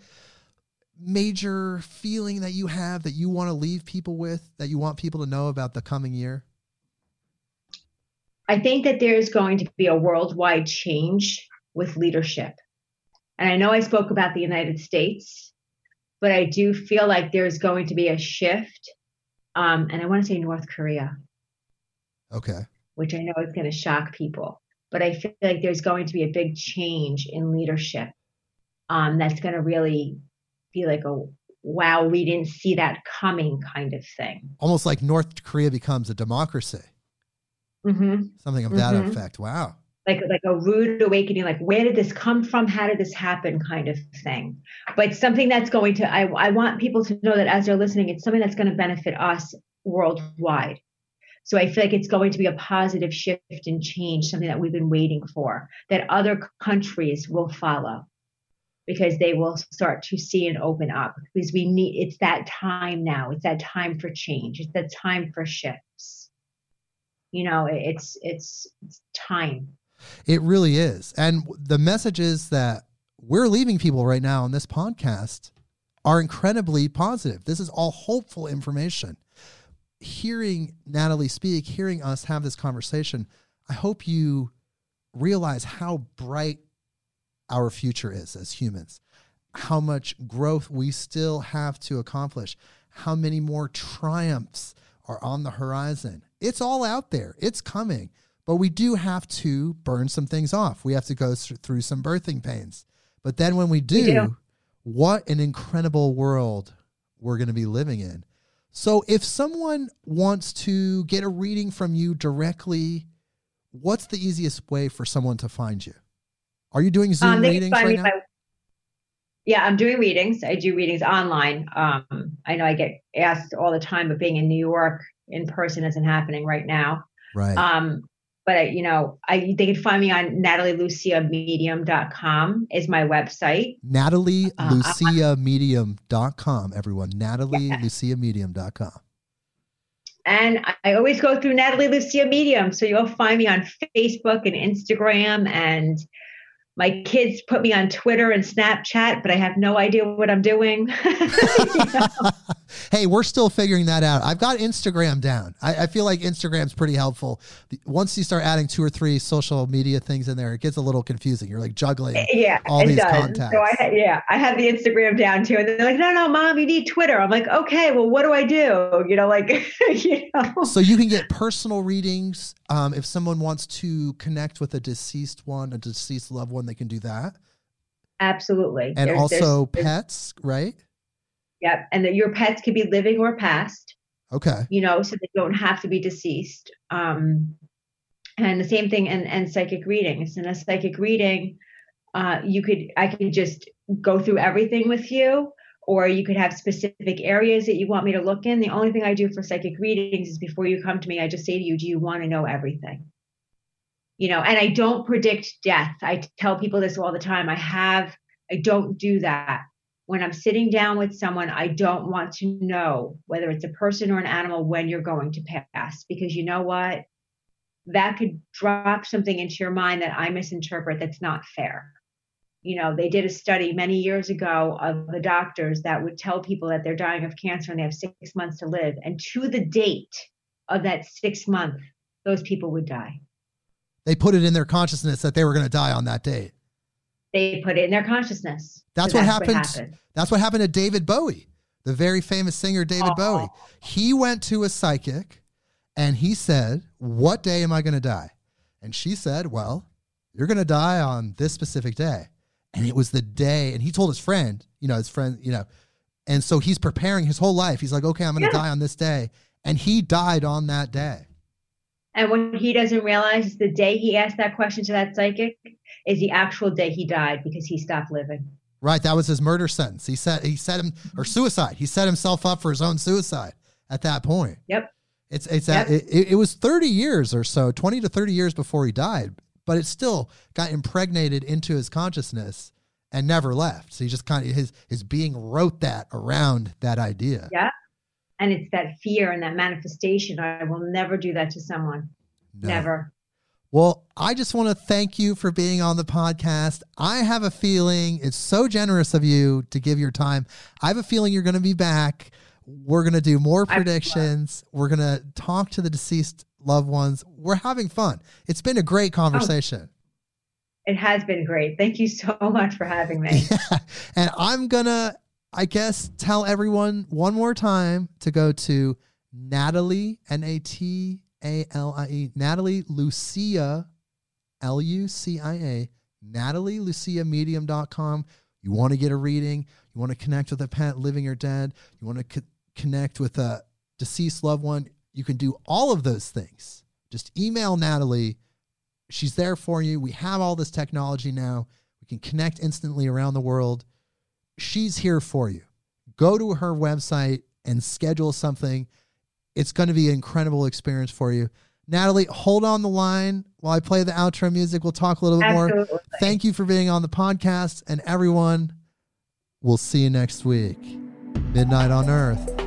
major feeling that you have that you want to leave people with that you want people to know about the coming year? I think that there's going to be a worldwide change with leadership. And I know I spoke about the United States, but I do feel like there's going to be a shift. Um, and I want to say North Korea. Okay. Which I know is going to shock people. But I feel like there's going to be a big change in leadership um, that's going to really be like a wow, we didn't see that coming kind of thing. Almost like North Korea becomes a democracy. Mm-hmm. Something of that mm-hmm. effect. Wow like like a rude awakening like where did this come from how did this happen kind of thing but something that's going to i, I want people to know that as they're listening it's something that's going to benefit us worldwide so i feel like it's going to be a positive shift and change something that we've been waiting for that other countries will follow because they will start to see and open up because we need it's that time now it's that time for change it's that time for shifts you know it's it's, it's time it really is. And the messages that we're leaving people right now on this podcast are incredibly positive. This is all hopeful information. Hearing Natalie speak, hearing us have this conversation, I hope you realize how bright our future is as humans, how much growth we still have to accomplish, how many more triumphs are on the horizon. It's all out there, it's coming. But we do have to burn some things off. We have to go through some birthing pains. But then when we do, we do. what an incredible world we're going to be living in. So if someone wants to get a reading from you directly, what's the easiest way for someone to find you? Are you doing Zoom um, readings right now? By, yeah, I'm doing readings. I do readings online. Um, I know I get asked all the time, but being in New York in person isn't happening right now. Right. Um, but I, you know, I they can find me on natalieluciamedium.com is my website. natalieluciamedium.com, everyone. natalieluciamedium.com. And I always go through Natalie Lucia Medium. So you'll find me on Facebook and Instagram and my kids put me on Twitter and Snapchat, but I have no idea what I'm doing. hey, we're still figuring that out. I've got Instagram down. I, I, feel like Instagram's pretty helpful. Once you start adding two or three social media things in there, it gets a little confusing. You're like juggling eh, yeah, all these does. contacts. So I, yeah, I have the Instagram down too. And they're like, no, no, mom, you need Twitter. I'm like, okay, well, what do I do? You know, like, you know. So you can get personal readings. Um, if someone wants to connect with a deceased one, a deceased loved one, they can do that. Absolutely. And there's, also there's, pets, right? Yep. And that your pets could be living or past. Okay. You know, so they don't have to be deceased. Um, and the same thing and, and psychic readings. In a psychic reading, uh, you could I could just go through everything with you, or you could have specific areas that you want me to look in. The only thing I do for psychic readings is before you come to me, I just say to you, Do you want to know everything? you know and i don't predict death i tell people this all the time i have i don't do that when i'm sitting down with someone i don't want to know whether it's a person or an animal when you're going to pass because you know what? That could drop something into your mind that i misinterpret that's not fair. You know they did a study many years ago of the doctors that would tell people that they're dying of cancer and they have six months to live and to the date of that six month those people would die. They put it in their consciousness that they were going to die on that date. They put it in their consciousness. That's, what, that's happened. what happened. That's what happened to David Bowie, the very famous singer David oh. Bowie. He went to a psychic and he said, What day am I going to die? And she said, Well, you're going to die on this specific day. And it was the day, and he told his friend, you know, his friend, you know, and so he's preparing his whole life. He's like, okay, I'm going to yeah. die on this day. And he died on that day. And what he doesn't realize is the day he asked that question to that psychic is the actual day he died because he stopped living. Right, that was his murder sentence. He said he set him or suicide. He set himself up for his own suicide at that point. Yep. It's it's yep. it, it was 30 years or so, 20 to 30 years before he died, but it still got impregnated into his consciousness and never left. So he just kind of his his being wrote that around that idea. Yeah and it's that fear and that manifestation i will never do that to someone no. never well i just want to thank you for being on the podcast i have a feeling it's so generous of you to give your time i have a feeling you're going to be back we're going to do more predictions we're going to talk to the deceased loved ones we're having fun it's been a great oh. conversation oh. It has been great. Thank you so much for having me. Yeah. And I'm going to I guess tell everyone one more time to go to Natalie, N A T A L I E, Natalie Lucia, L U C I A, Natalie Lucia Medium.com. You want to get a reading, you want to connect with a pet, living or dead, you want to co- connect with a deceased loved one, you can do all of those things. Just email Natalie. She's there for you. We have all this technology now. We can connect instantly around the world she's here for you. Go to her website and schedule something. It's going to be an incredible experience for you. Natalie, hold on the line while I play the outro music. We'll talk a little bit Absolutely. more. Thank you for being on the podcast. And everyone, we'll see you next week. Midnight on Earth.